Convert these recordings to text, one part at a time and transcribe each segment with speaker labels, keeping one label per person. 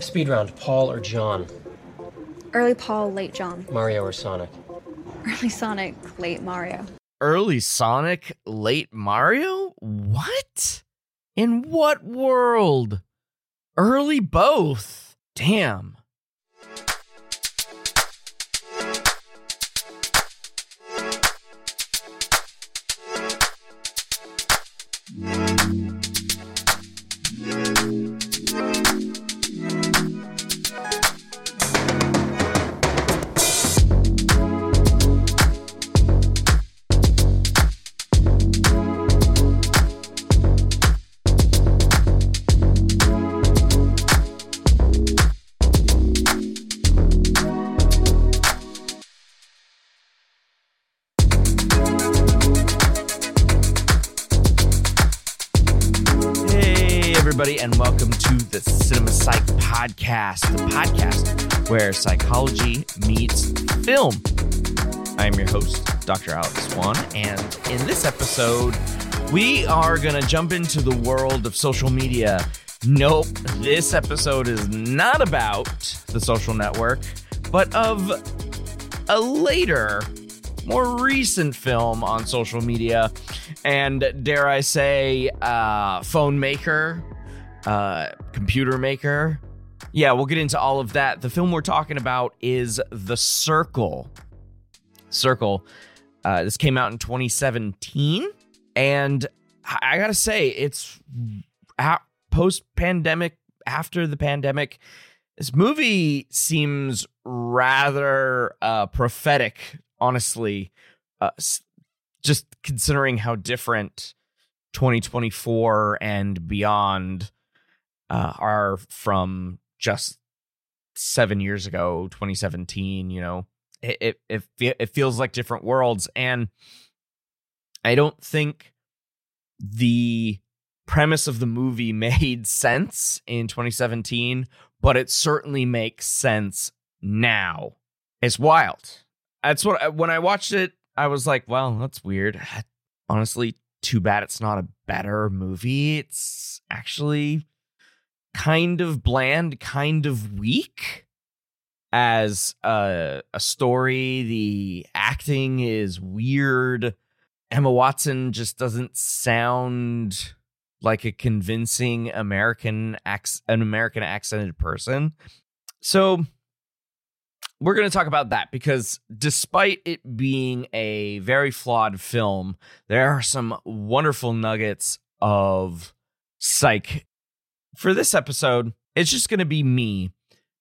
Speaker 1: Speed round, Paul or John?
Speaker 2: Early Paul, late John.
Speaker 1: Mario or Sonic?
Speaker 2: Early Sonic, late Mario.
Speaker 3: Early Sonic, late Mario? What? In what world? Early both. Damn. Podcast, the podcast where psychology meets film. I am your host, Dr. Alex Swan, and in this episode, we are going to jump into the world of social media. Nope, this episode is not about the social network, but of a later, more recent film on social media, and dare I say, uh, phone maker, uh, computer maker. Yeah, we'll get into all of that. The film we're talking about is The Circle. Circle. Uh, this came out in 2017, and I gotta say, it's post pandemic, after the pandemic. This movie seems rather uh, prophetic, honestly. Uh, just considering how different 2024 and beyond uh, are from just seven years ago, 2017. You know, it it it, it feels like different worlds, and I don't think the premise of the movie made sense in 2017, but it certainly makes sense now. It's wild. That's what when I watched it, I was like, well, that's weird. Honestly, too bad it's not a better movie. It's actually kind of bland, kind of weak as a, a story. The acting is weird. Emma Watson just doesn't sound like a convincing American ac- an American accented person. So we're going to talk about that because despite it being a very flawed film, there are some wonderful nuggets of psych. For this episode, it's just going to be me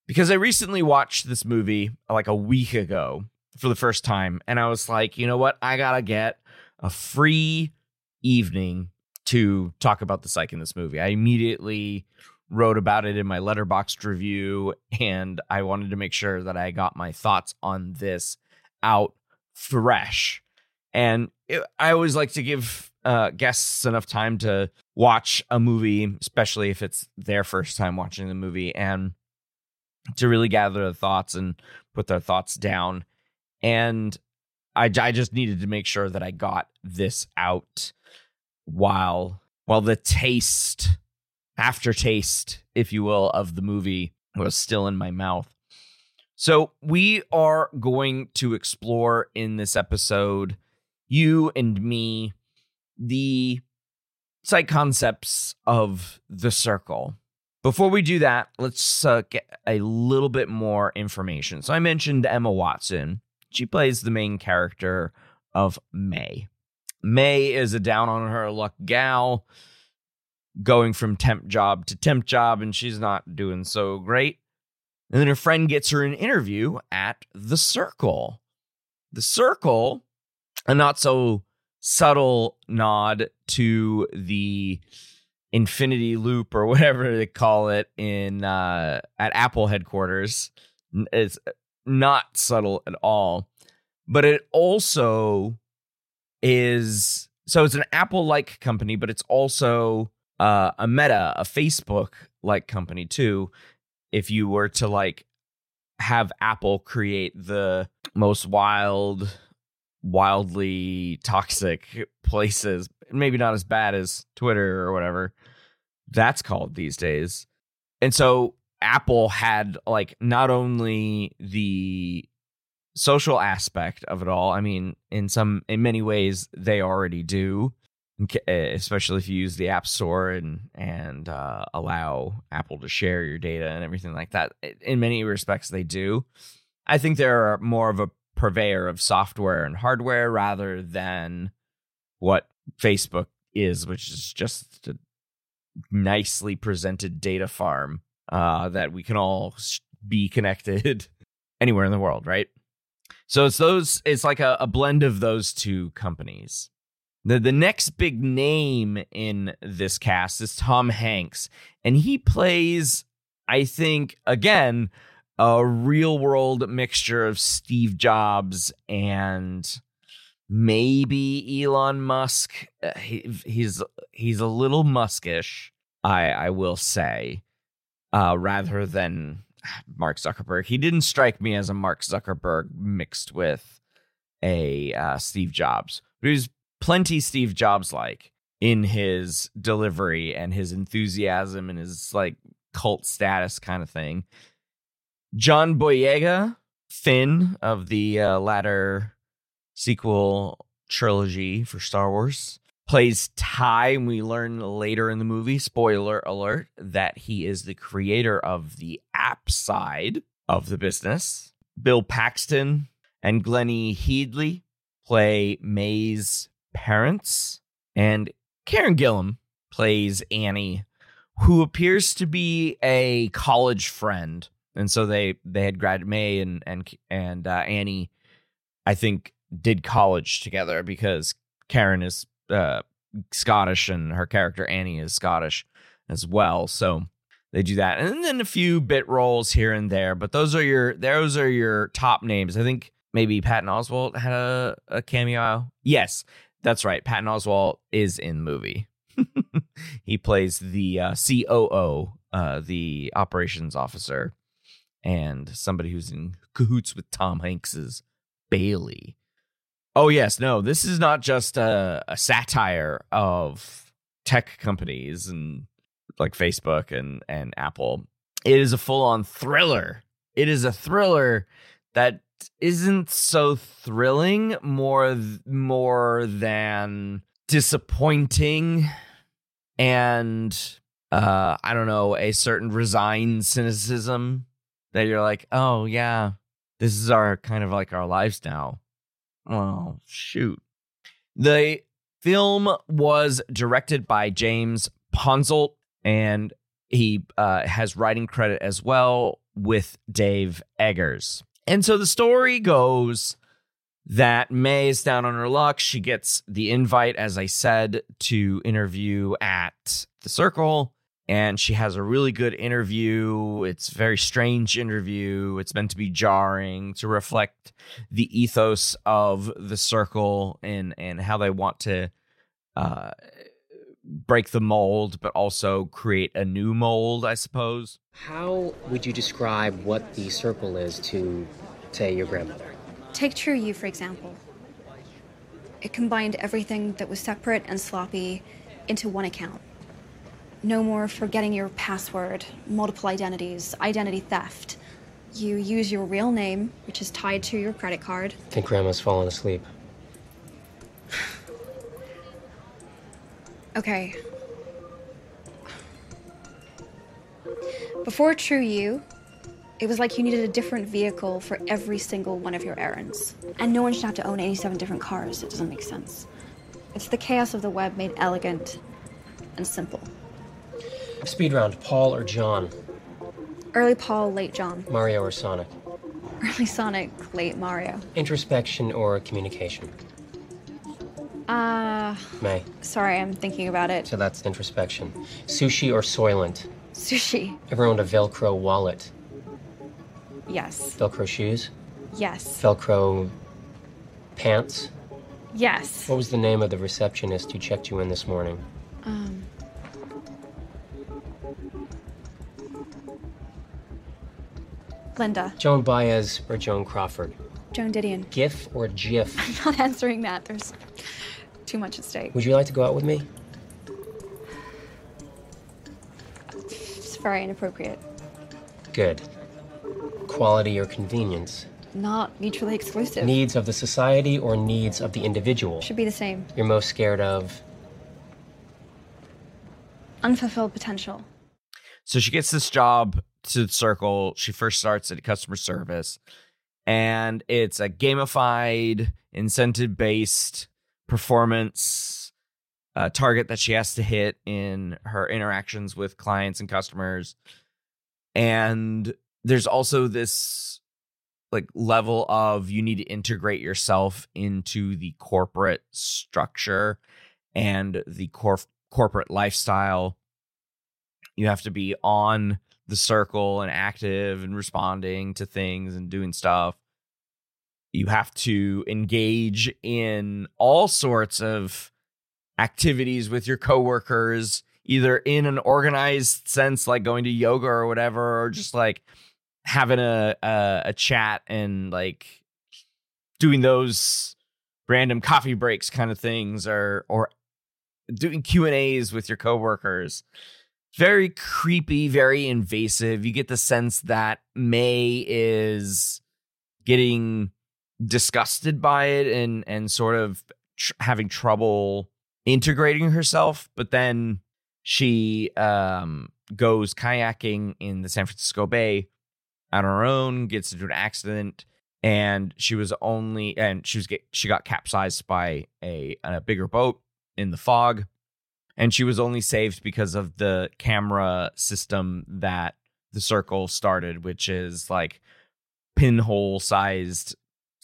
Speaker 3: because I recently watched this movie like a week ago for the first time and I was like, "You know what? I got to get a free evening to talk about the psych in this movie." I immediately wrote about it in my letterboxd review and I wanted to make sure that I got my thoughts on this out fresh. And it, I always like to give uh, guests enough time to watch a movie, especially if it's their first time watching the movie, and to really gather their thoughts and put their thoughts down. And I, I just needed to make sure that I got this out while while the taste aftertaste, if you will, of the movie was still in my mouth. So, we are going to explore in this episode, you and me, the psych concepts of the circle. Before we do that, let's uh, get a little bit more information. So, I mentioned Emma Watson. She plays the main character of May. May is a down on her luck gal going from temp job to temp job, and she's not doing so great. And then her friend gets her an interview at The Circle. The Circle, a not so subtle nod to the infinity loop or whatever they call it in uh, at Apple headquarters. It's not subtle at all, but it also is so it's an Apple like company, but it's also uh, a Meta, a Facebook like company too. If you were to like have Apple create the most wild, wildly toxic places, maybe not as bad as Twitter or whatever that's called these days. And so Apple had like not only the social aspect of it all. I mean, in some in many ways they already do, especially if you use the App Store and and uh, allow Apple to share your data and everything like that. In many respects, they do. I think they're more of a purveyor of software and hardware rather than what Facebook is, which is just a nicely presented data farm uh, that we can all be connected anywhere in the world, right? So it's those. It's like a, a blend of those two companies. The the next big name in this cast is Tom Hanks, and he plays, I think, again, a real world mixture of Steve Jobs and maybe Elon Musk. Uh, he, he's he's a little muskish, I I will say, uh, rather than Mark Zuckerberg. He didn't strike me as a Mark Zuckerberg mixed with a uh, Steve Jobs. But he was plenty Steve Jobs like in his delivery and his enthusiasm and his like cult status kind of thing. John Boyega, Finn of the uh, latter sequel trilogy for Star Wars, plays Ty, and we learn later in the movie, spoiler alert, that he is the creator of the app side of the business. Bill Paxton and Glenne Headly play May's parents, and Karen Gillan plays Annie, who appears to be a college friend. And so they they had grad May and and and uh, Annie, I think, did college together because Karen is uh, Scottish, and her character Annie is Scottish as well. So they do that, and then a few bit roles here and there. But those are your those are your top names. I think maybe Patton Oswalt had a, a cameo. Yes, that's right. Patton Oswalt is in movie. he plays the uh, COO, uh, the operations officer, and somebody who's in cahoots with Tom Hanks's Bailey. Oh yes, no, this is not just a, a satire of tech companies and like Facebook and and Apple. It is a full on thriller. It is a thriller that isn't so thrilling more more than disappointing and uh I don't know, a certain resigned cynicism that you're like, "Oh yeah, this is our kind of like our lives now." Oh, shoot. The film was directed by James Ponsoldt, and he uh, has writing credit as well with Dave Eggers. And so the story goes that May is down on her luck. She gets the invite, as I said, to interview at the Circle and she has a really good interview. It's a very strange interview. It's meant to be jarring to reflect the ethos of the circle and and how they want to uh, break the mold, but also create a new mold, I suppose.
Speaker 1: How would you describe what the circle is to, say, your grandmother?
Speaker 2: Take TruYou, for example. It combined everything that was separate and sloppy into one account. No more forgetting your password, multiple identities, identity theft. You use your real name, which is tied to your credit card.
Speaker 1: I think Grandma's fallen asleep.
Speaker 2: okay. Before TruYou, it was like you needed a different vehicle for every single one of your errands. And no one should have to own 87 different cars. It doesn't make sense. It's the chaos of the web made elegant and simple.
Speaker 1: Speed round, Paul or John?
Speaker 2: Early Paul, late John.
Speaker 1: Mario or Sonic?
Speaker 2: Early Sonic, late Mario.
Speaker 1: Introspection or communication?
Speaker 2: Uh.
Speaker 1: May.
Speaker 2: Sorry, I'm thinking about it.
Speaker 1: So that's introspection. Sushi or Soylent?
Speaker 2: Sushi.
Speaker 1: Ever owned a Velcro wallet?
Speaker 2: Yes.
Speaker 1: Velcro shoes?
Speaker 2: Yes.
Speaker 1: Velcro pants?
Speaker 2: Yes.
Speaker 1: What was the name of the receptionist who checked you in this morning?
Speaker 2: Um. Linda.
Speaker 1: Joan Baez or Joan Crawford?
Speaker 2: Joan Didion.
Speaker 1: GIF or GIF?
Speaker 2: I'm not answering that. There's too much at stake.
Speaker 1: Would you like to go out with me?
Speaker 2: It's very inappropriate.
Speaker 4: Good. Quality or convenience?
Speaker 2: Not mutually exclusive.
Speaker 4: Needs of the society or needs of the individual?
Speaker 2: Should be the same.
Speaker 4: You're most scared of?
Speaker 2: Unfulfilled potential.
Speaker 3: So she gets this job to the Circle. She first starts at customer service, and it's a gamified, incentive based performance uh, target that she has to hit in her interactions with clients and customers. And there's also this like level of you need to integrate yourself into the corporate structure and the cor- corporate lifestyle you have to be on the circle and active and responding to things and doing stuff you have to engage in all sorts of activities with your coworkers either in an organized sense like going to yoga or whatever or just like having a a, a chat and like doing those random coffee breaks kind of things or or doing Q and A's with your coworkers. Very creepy, very invasive. You get the sense that May is getting disgusted by it and and sort of tr- having trouble integrating herself, but then she um goes kayaking in the San Francisco Bay on her own, gets into an accident, and she was only and she was get she got capsized by a a bigger boat in the fog, and she was only saved because of the camera system that the circle started, which is like pinhole sized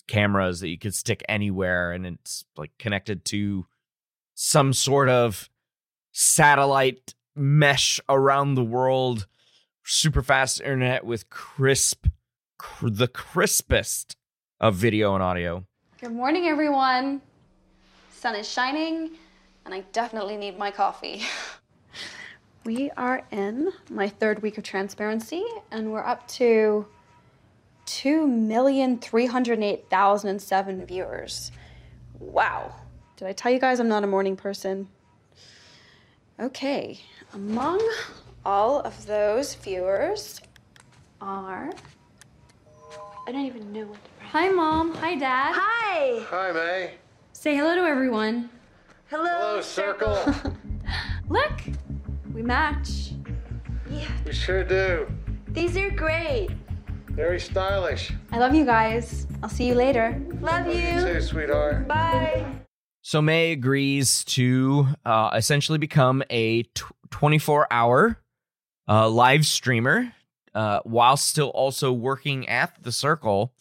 Speaker 3: cameras that you could stick anywhere, and it's like connected to some sort of satellite mesh around the world super fast internet with crisp, cr- the crispest of video and audio.
Speaker 2: Good morning, everyone. Sun is shining, and I definitely need my coffee. we are in my third week of transparency, and we're up to 2,308,007 viewers. Wow. Did I tell you guys I'm not a morning person? Okay, among all of those viewers are. I don't even know what to write.
Speaker 5: Hi, Mom. Hi, Dad.
Speaker 6: Hi.
Speaker 7: Hi, May.
Speaker 5: Say hello to everyone.
Speaker 6: Hello.
Speaker 7: Hello, Circle.
Speaker 5: Look, we match.
Speaker 6: Yeah,
Speaker 7: we sure do.
Speaker 6: these are great.
Speaker 7: Very stylish.
Speaker 2: I love you guys. I'll see you later.
Speaker 6: Love
Speaker 7: You
Speaker 6: you.
Speaker 7: too, sweetheart.
Speaker 6: Bye.
Speaker 3: So May agrees to uh, essentially become a 24 hour uh, live streamer uh, while still also working at the circle.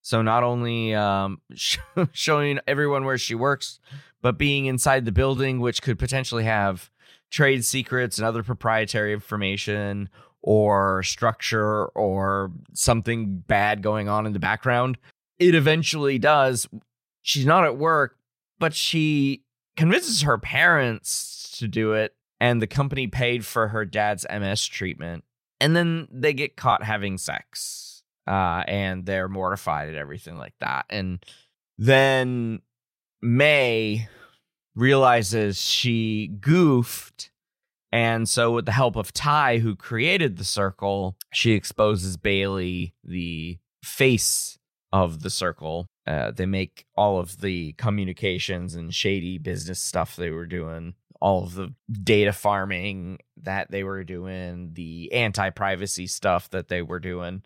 Speaker 3: So not only um, sh- showing everyone where she works, but being inside the building, which could potentially have trade secrets and other proprietary information or structure or something bad going on in the background. It eventually does. She's not at work, but she convinces her parents to do it, and the company paid for her dad's MS treatment. And then they get caught having sex, uh, and they're mortified at everything like that. And then May realizes she goofed. And so, with the help of Ty, who created the circle, she exposes Bailey, the face of the circle. Uh, they make all of the communications and shady business stuff they were doing, all of the data farming that they were doing, the anti privacy stuff that they were doing.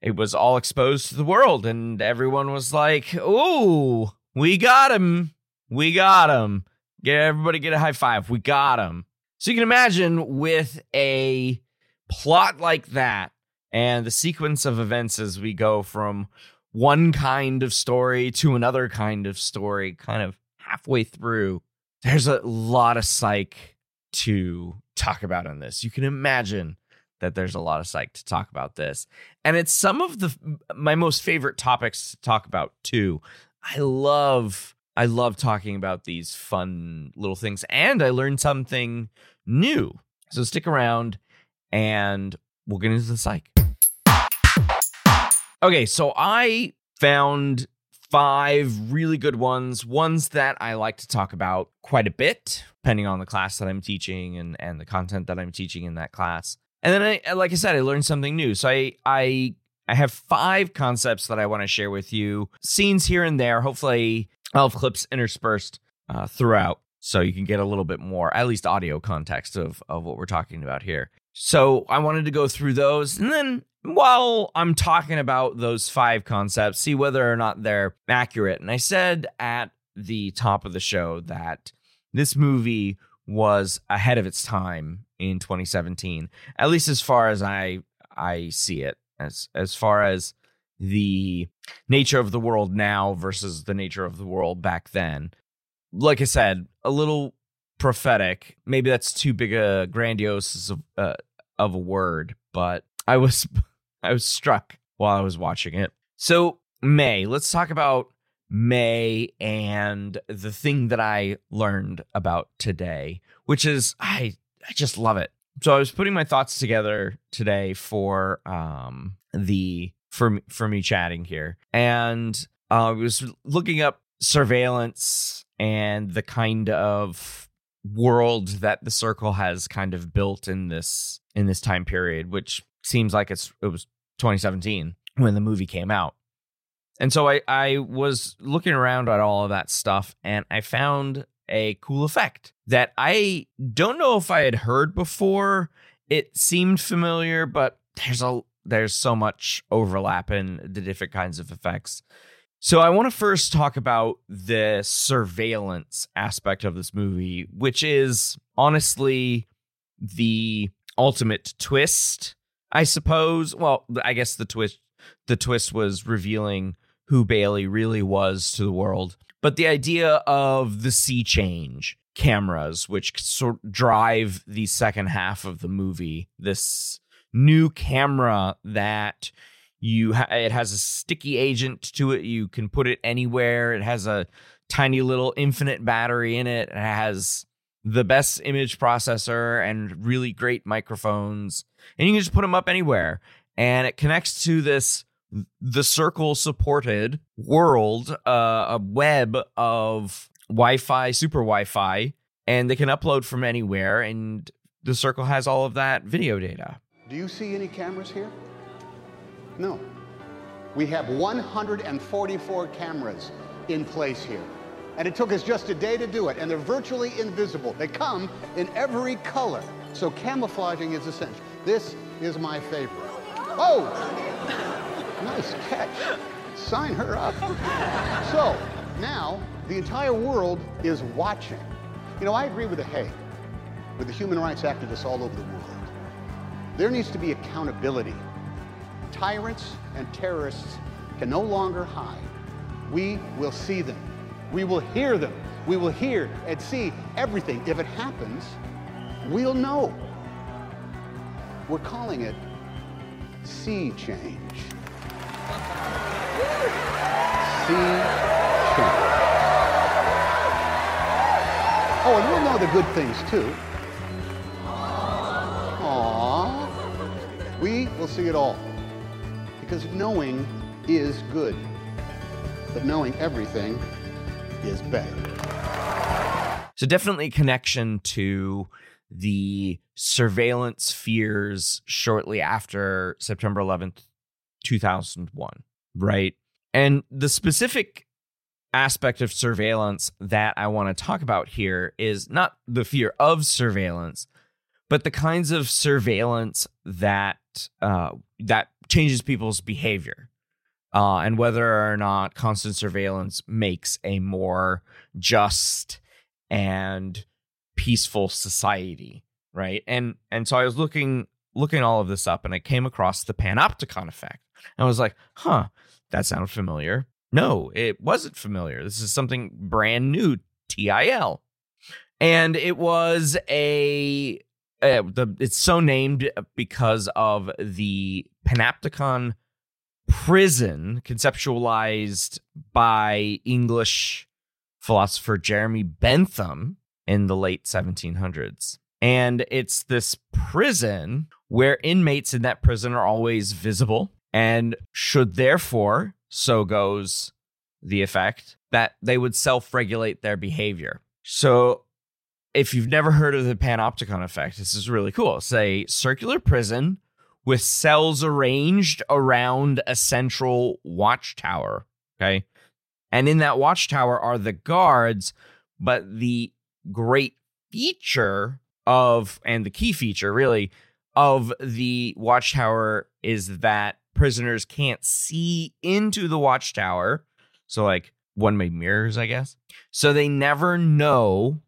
Speaker 3: It was all exposed to the world, and everyone was like, Ooh, we got him. We got him. Get everybody get a high five. We got him. So you can imagine with a plot like that and the sequence of events as we go from one kind of story to another kind of story, kind of halfway through, there's a lot of psych to talk about in this. You can imagine that there's a lot of psych to talk about this. And it's some of the my most favorite topics to talk about too. I love I love talking about these fun little things and I learned something new. So stick around and we'll get into the psych. Okay, so I found five really good ones, ones that I like to talk about quite a bit, depending on the class that I'm teaching and, and the content that I'm teaching in that class. And then I like I said, I learned something new. So I I I have five concepts that I want to share with you. Scenes here and there. Hopefully, Have clips interspersed uh, throughout, so you can get a little bit more, at least audio context of of what we're talking about here. So I wanted to go through those, and then while I'm talking about those five concepts, see whether or not they're accurate. And I said at the top of the show that this movie was ahead of its time in 2017, at least as far as I I see it, as as far as the nature of the world now versus the nature of the world back then. Like I said, a little prophetic. Maybe that's too big a grandiose of, uh, of a word, but I was I was struck while I was watching it. So May, let's talk about May and the thing that I learned about today, which is I I just love it. So I was putting my thoughts together today for um the for me, for me chatting here, and uh, I was looking up surveillance and the kind of world that the circle has kind of built in this in this time period, which seems like it's it was 2017 when the movie came out. And so I, I was looking around at all of that stuff and I found a cool effect that I don't know if I had heard before. It seemed familiar, but there's a there's so much overlap in the different kinds of effects. So I want to first talk about the surveillance aspect of this movie, which is honestly the ultimate twist, I suppose. Well, I guess the twist the twist was revealing who Bailey really was to the world. But the idea of the SeeChange cameras, which sort of drive the second half of the movie, this new camera that you ha- it has a sticky agent to it. You can put it anywhere. It has a tiny little infinite battery in it. It has the best image processor and really great microphones, and you can just put them up anywhere. And it connects to this the circle supported world, uh, a web of Wi-Fi, super Wi-Fi, and they can upload from anywhere. And the circle has all of that video data.
Speaker 8: Do you see any cameras here? No. We have 144 cameras in place here. And it took us just a day to do it, and they're virtually invisible. They come in every color. So camouflaging is essential. This is my favorite. Oh! Nice catch. Sign her up. So, now the entire world is watching. You know, I agree with the Hague, with the human rights activists all over the world. There needs to be accountability. Tyrants and terrorists can no longer hide. We will see them. We will hear them. We will hear and see everything. If it happens, we'll know. We're calling it SeeChange. Sea change. Oh, and we'll know the good things too. We will see it all. Because knowing is good. But knowing everything is better.
Speaker 3: So definitely connection to the surveillance fears shortly after September 11th, 2001, right? And the specific aspect of surveillance that I want to talk about here is not the fear of surveillance, but the kinds of surveillance that uh, that changes people's behavior, uh, and whether or not constant surveillance makes a more just and peaceful society, right? And and so I was looking looking all of this up, and I came across the panopticon effect. And I was like, huh, that sounded familiar. No, it wasn't familiar. This is something brand new, TIL. And it was a uh, the it's so named because of the panopticon prison conceptualized by English philosopher Jeremy Bentham in the late 1700s. And it's this prison where inmates in that prison are always visible and should therefore, so goes the effect, that they would self regulate their behavior. So if you've never heard of the panopticon effect, this is really cool. It's a circular prison with cells arranged around a central watchtower. Okay. And in that watchtower are the guards, but the great feature of, and the key feature really, of the watchtower is that prisoners can't see into the watchtower. So, like, one made mirrors, I guess. So they never know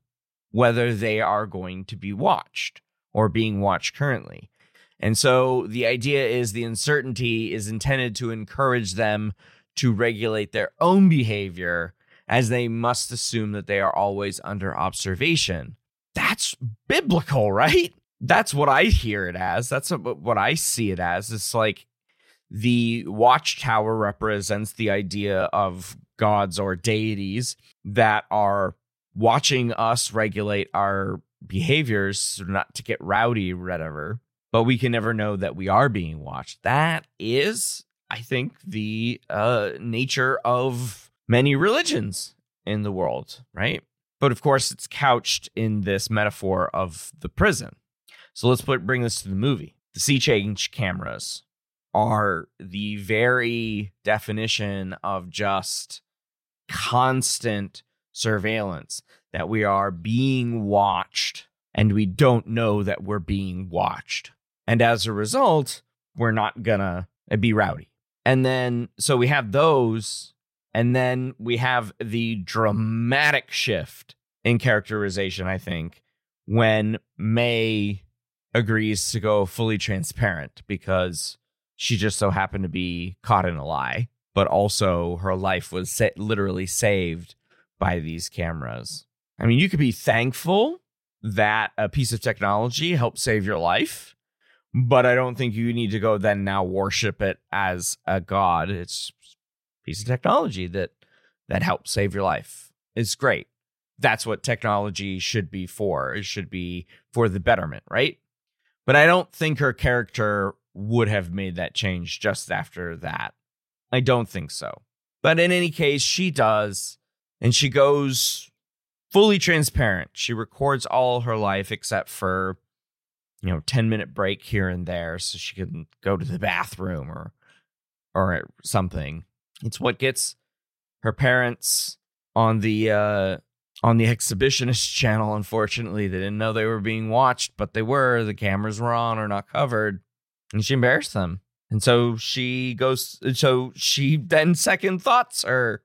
Speaker 3: whether they are going to be watched or being watched currently. And so the idea is the uncertainty is intended to encourage them to regulate their own behavior as they must assume that they are always under observation. That's biblical, right? That's what I hear it as. That's what I see it as. It's like the watchtower represents the idea of gods or deities that are watching us regulate our behaviors, not to get rowdy, whatever. But we can never know that we are being watched. That is, I think, the uh, nature of many religions in the world, right? But of course, it's couched in this metaphor of the prison. So let's put bring this to the movie. The SeeChange cameras are the very definition of just constant surveillance that we are being watched and we don't know that we're being watched. And as a result, we're not gonna uh, be rowdy. And then, so we have those, and then we have the dramatic shift in characterization, I think, when May agrees to go fully transparent because she just so happened to be caught in a lie, but also her life was literally saved by these cameras. I mean, you could be thankful that a piece of technology helped save your life, but I don't think you need to go then now worship it as a god. It's a piece of technology that that helped save your life. It's great. That's what technology should be for. It should be for the betterment, right? But I don't think her character would have made that change just after that. I don't think so. But in any case, she does. And she goes fully transparent. She records all her life except for, you know, 10 minute break here and there so she can go to the bathroom or or something. It's what gets her parents on the uh on the exhibitionist channel unfortunately they didn't know they were being watched but they were the cameras were on or not covered and she embarrassed them and so she goes so she then second thoughts her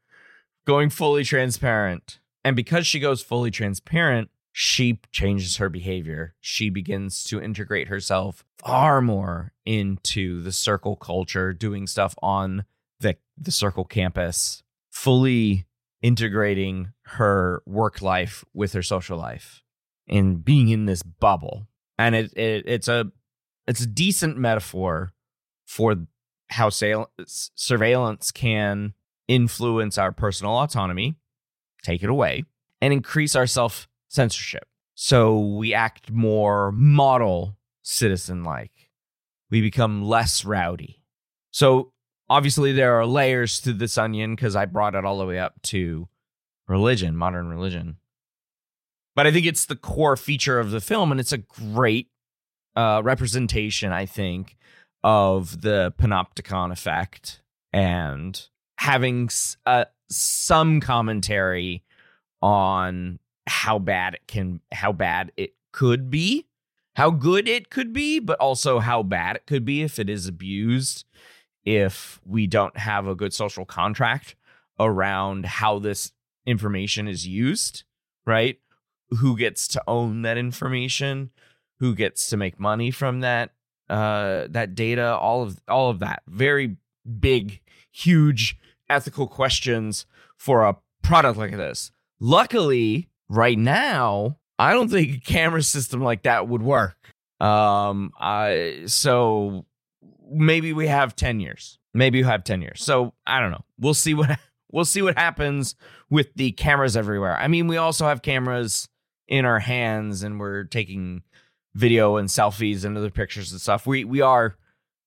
Speaker 3: going fully transparent. And because she goes fully transparent she changes her behavior. She begins to integrate herself far more into the circle culture doing stuff on the the circle campus fully integrating her work life with her social life and being in this bubble. And it, it it's a it's a decent metaphor for how surveillance can influence our personal autonomy take it away and increase our self censorship so we act more model citizen like we become less rowdy. So obviously there are layers to this onion because I brought it all the way up to religion, modern religion. But I think it's the core feature of the film, and it's a great uh, representation, I think, of the panopticon effect and having uh, some commentary on how bad it can, how bad it could be, how good it could be, but also how bad it could be if it is abused if we don't have a good social contract around how this information is used, right? Who gets to own that information? Who gets to make money from that uh that data all of all of that very big huge ethical questions for a product like this luckily right now i don't think a camera system like that would work um i so maybe we have 10 years. Maybe you have 10 years. So I don't know. We'll see what we'll see what happens with the cameras everywhere. I mean, we also have cameras in our hands and we're taking video and selfies and other pictures and stuff. We we are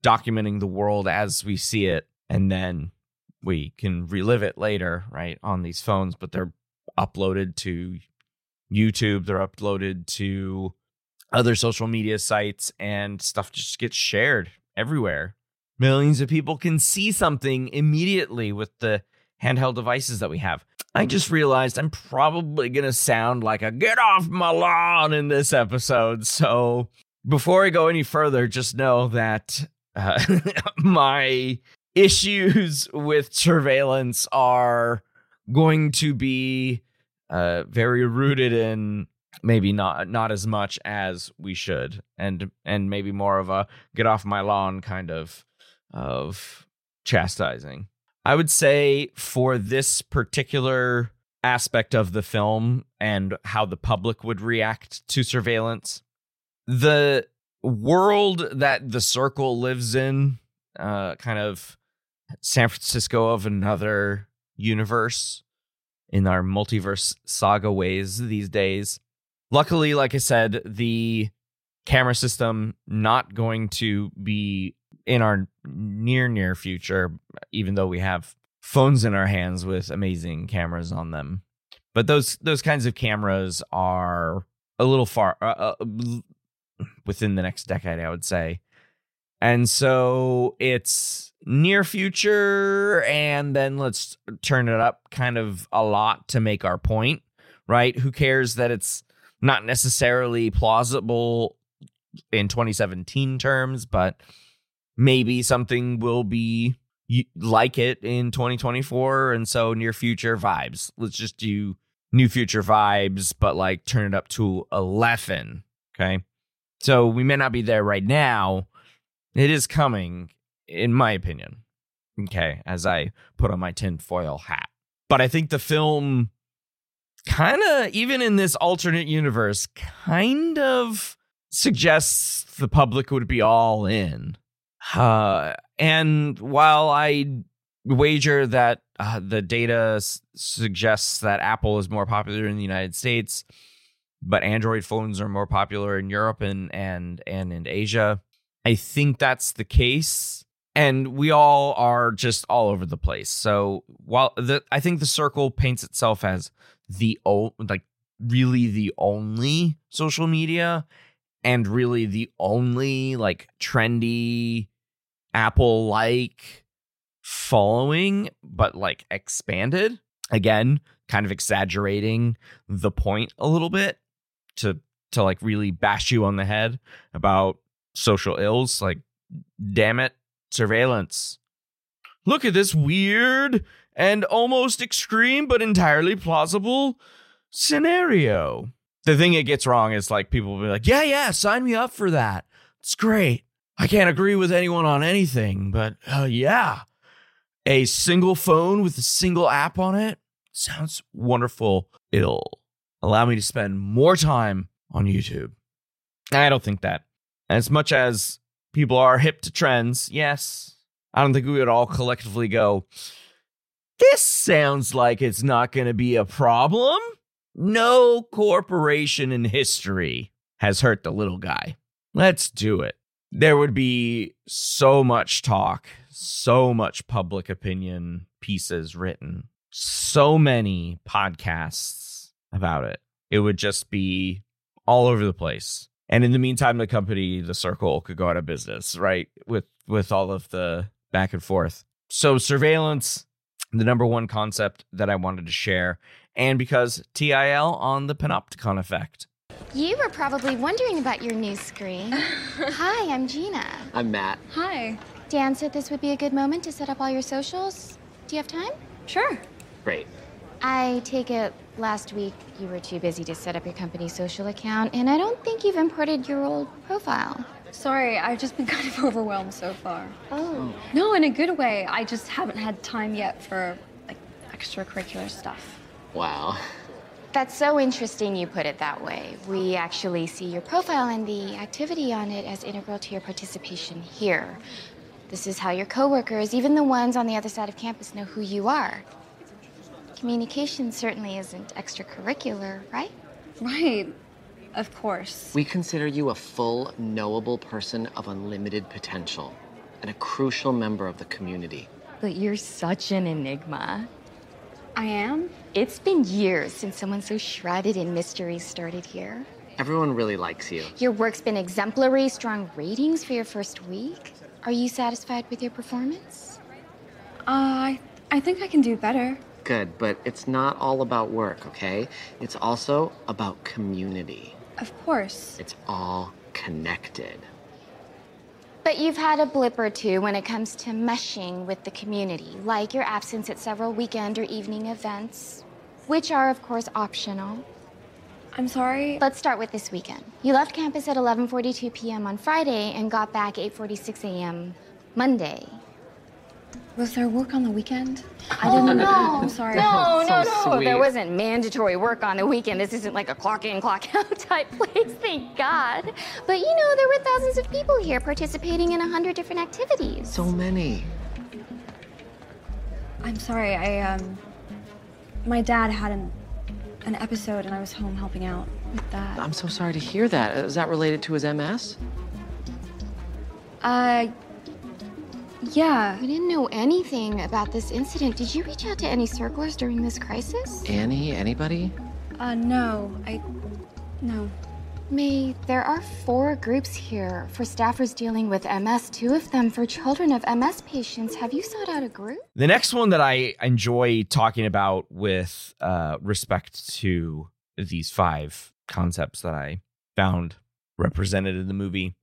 Speaker 3: documenting the world as we see it and then we can relive it later, right, on these phones, but they're uploaded to YouTube, they're uploaded to other social media sites, and stuff just gets shared everywhere. Millions of people can see something immediately with the handheld devices that we have. I just realized I'm probably going to sound like a get off my lawn in this episode. So before I go any further, just know that uh, my issues with surveillance are going to be uh, very rooted in maybe not not as much as we should and and maybe more of a get off my lawn kind of of chastising. I would say for this particular aspect of the film and how the public would react to surveillance the world that the circle lives in uh kind of san francisco of another universe in our multiverse saga ways these days. Luckily like i said the camera system not going to be in our near near future even though we have phones in our hands with amazing cameras on them. But those those kinds of cameras are a little far uh, uh, within the next decade i would say and so it's near future and then let's turn it up kind of a lot to make our point right who cares that it's not necessarily plausible in 2017 terms, but maybe something will be like it in 2024. And so near future vibes. Let's just do new future vibes, but like turn it up to 11. Okay. So we may not be there right now. It is coming, in my opinion. Okay. As I put on my tinfoil hat. But I think the film kind of, even in this alternate universe, kind of suggests the public would be all in. Uh, and while I wager that uh, the data s- suggests that Apple is more popular in the United States, but Android phones are more popular in Europe and and and in Asia, I think that's the case. And we all are just all over the place. So while the I think the circle paints itself as the old like really the only social media and really the only like trendy apple like following but like expanded again kind of exaggerating the point a little bit to to like really bash you on the head about social ills like damn it surveillance look at this weird and almost extreme but entirely plausible scenario. The thing it gets wrong is like people will be like, yeah, yeah, sign me up for that. It's great. I can't agree with anyone on anything, but uh, yeah, a single phone with a single app on it sounds wonderful. It'll allow me to spend more time on YouTube. I don't think that. As much as people are hip to trends, yes, I don't think we would all collectively go, this sounds like it's not going to be a problem. No corporation in history has hurt the little guy. Let's do it. There would be so much talk, so much public opinion pieces written, so many podcasts about it. It would just be all over the place. And in the meantime, the company, the circle, could go out of business, right? With with all of the back and forth. So surveillance, the number one concept that I wanted to share, and because TIL on the panopticon effect.
Speaker 9: You were probably wondering about your new screen. Hi, I'm Gina.
Speaker 1: I'm Matt.
Speaker 5: Hi.
Speaker 9: Dan said this would be a good moment to set up all your socials. Do you have time?
Speaker 5: Sure.
Speaker 1: Great.
Speaker 9: I take it last week you were too busy to set up your company's social account, and I don't think you've imported your old profile.
Speaker 5: Sorry, I've just been kind of overwhelmed so far.
Speaker 9: Oh.
Speaker 5: No, in a good way. I just haven't had time yet for like extracurricular stuff.
Speaker 1: Wow.
Speaker 9: That's so interesting you put it that way. We actually see your profile and the activity on it as integral to your participation here. This is how your coworkers, even the ones on the other side of campus, know who you are. Communication certainly isn't extracurricular, right?
Speaker 5: Right. Of course.
Speaker 1: We consider you a full, knowable person of unlimited potential and a crucial member of the community.
Speaker 9: But you're such an enigma.
Speaker 5: I am?
Speaker 9: It's been years since someone so shrouded in mystery started here.
Speaker 1: Everyone really likes you.
Speaker 9: Your work's been exemplary, strong ratings for your first week. Are you satisfied with your performance?
Speaker 2: Uh, I, I think I can do better.
Speaker 1: Good, but it's not all about work, okay? It's also about community.
Speaker 2: Of course.
Speaker 1: It's all connected.
Speaker 9: But you've had a blip or two when it comes to meshing with the community, like your absence at several weekend or evening events, which are, of course, optional.
Speaker 2: I'm sorry.
Speaker 9: Let's start with this weekend. You left campus at 11:42 p.m. on Friday and got back 8:46 a.m. Monday.
Speaker 2: Was there work on the weekend? I
Speaker 9: Oh,
Speaker 2: didn't
Speaker 9: no.
Speaker 2: I'm sorry.
Speaker 9: No, no,
Speaker 1: So
Speaker 9: no. There wasn't mandatory work on the weekend. This isn't like a clock in, clock out type place, thank God. But you know, there were thousands of people here participating in a hundred different activities.
Speaker 1: So many.
Speaker 2: I'm sorry. I um my dad had an an episode and I was home helping out with that.
Speaker 1: I'm so sorry to hear that. Is that related to his MS?
Speaker 2: Uh yeah.
Speaker 9: We didn't know anything about this incident. Did you reach out to any circlers during this crisis?
Speaker 1: Annie? Anybody?
Speaker 2: Uh no. I no.
Speaker 9: May, there are four groups here for staffers dealing with MS, two of them for children of MS patients. Have you sought out a group?
Speaker 3: The next one that I enjoy talking about with uh, respect to these five concepts that I found represented in the movie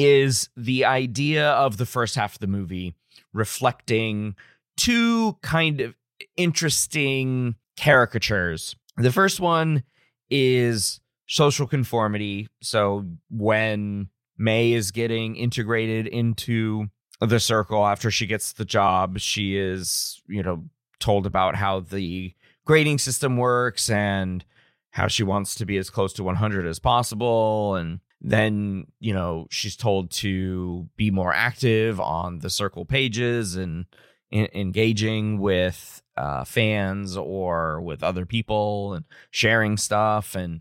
Speaker 3: is the idea of the first half of the movie reflecting two kind of interesting caricatures. The first one is social conformity. So when May is getting integrated into the circle after she gets the job, she is, you know, told about how the grading system works and how she wants to be as close to 100 as possible and then you know she's told to be more active on the circle pages and en- engaging with uh, fans or with other people and sharing stuff and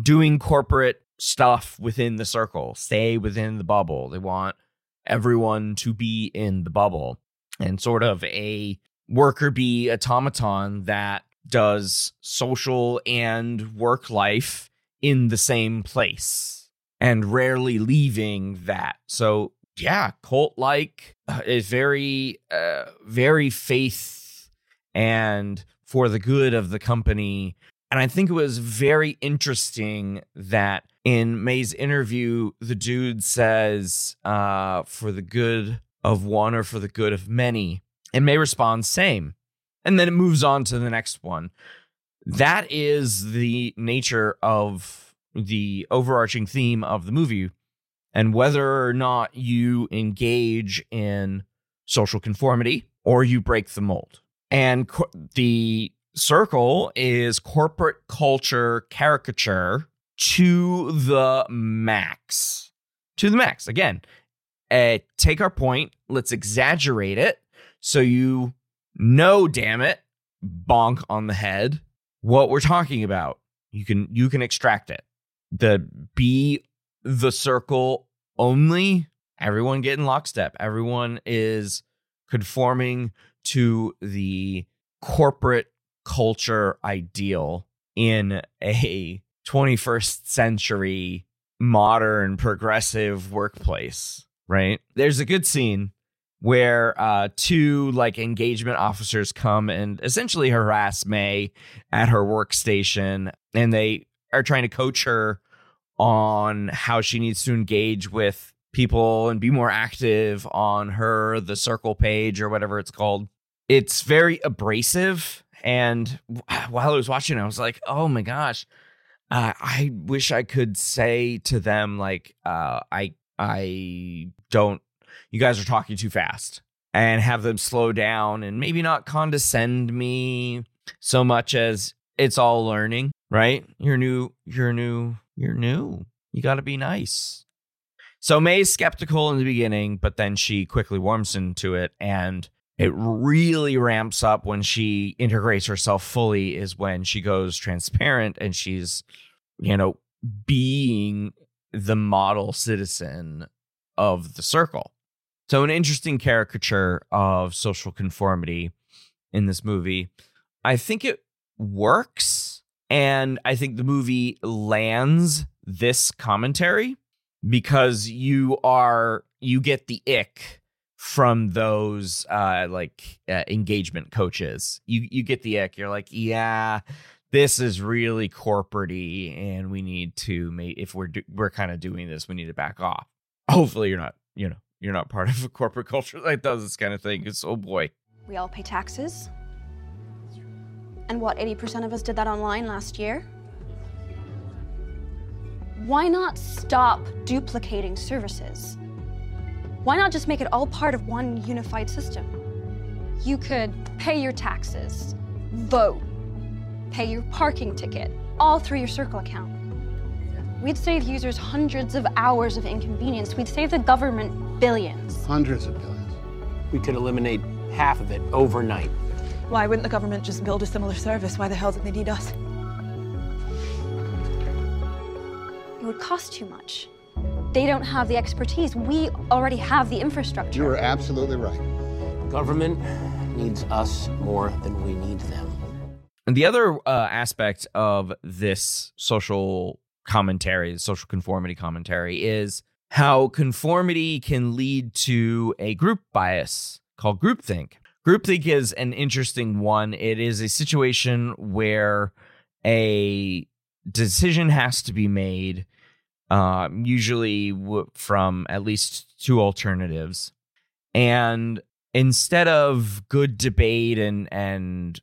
Speaker 3: doing corporate stuff within the circle. Stay within the bubble. They want everyone to be in the bubble and sort of a worker bee automaton that does social and work life in the same place and rarely leaving that. So, yeah, cult like is very, uh, very faith and for the good of the company. And I think it was very interesting that in May's interview, the dude says, uh, for the good of one or for the good of many. And May responds, same. And then it moves on to the next one. That is the nature of the overarching theme of the movie. And whether or not you engage in social conformity or you break the mold. And co- the circle is corporate culture caricature to the max. To the max. Again, uh, take our point, let's exaggerate it so you know, damn it, bonk on the head, what we're talking about. You can you can extract it. The be the circle only, everyone getting lockstep. Everyone is conforming to the corporate culture ideal in a 21st century modern progressive workplace, right? There's a good scene where uh, two like engagement officers come and essentially harass May at her workstation, and they are trying to coach her on how she needs to engage with people and be more active on her the circle page or whatever it's called. It's very abrasive, and while I was watching, I was like, "Oh my gosh." Uh, I wish I could say to them like, uh, I I don't you guys are talking too fast and have them slow down and maybe not condescend me so much as it's all learning, right? You're new, you're new, you're new. You got to be nice. So May's skeptical in the beginning, but then she quickly warms into it and it really ramps up when she integrates herself fully is when she goes transparent and she's you know being the model citizen of the circle so, an interesting caricature of social conformity in this movie. I think it works. And I think the movie lands this commentary because you are, you get the ick from those uh like uh, engagement coaches you you get the ick you're like yeah this is really corporatey and we need to make if we're do, we're kind of doing this we need to back off hopefully you're not you know you're not part of a corporate culture that does this kind of thing it's oh boy
Speaker 2: We all pay taxes. And what, 80% of us did that online last year? Why not stop duplicating services? Why not just make it all part of one unified system? You could pay your taxes, vote, pay your parking ticket, all through your Circle account. We'd save users hundreds of hours of inconvenience. We'd save the government billions.
Speaker 8: Hundreds of billions.
Speaker 4: We could eliminate half of it overnight.
Speaker 10: Why wouldn't the government just build a similar service? Why the hell did they need us?
Speaker 2: It would cost too much. They don't have the expertise. We already have the infrastructure.
Speaker 8: You are absolutely right.
Speaker 4: Government needs us more than we need them.
Speaker 3: And the other uh, aspect of this social commentary, social conformity commentary, is how conformity can lead to a group bias called groupthink. Groupthink is an interesting one. It is a situation where a decision has to be made, uh, usually w- from at least two alternatives. And instead of good debate and and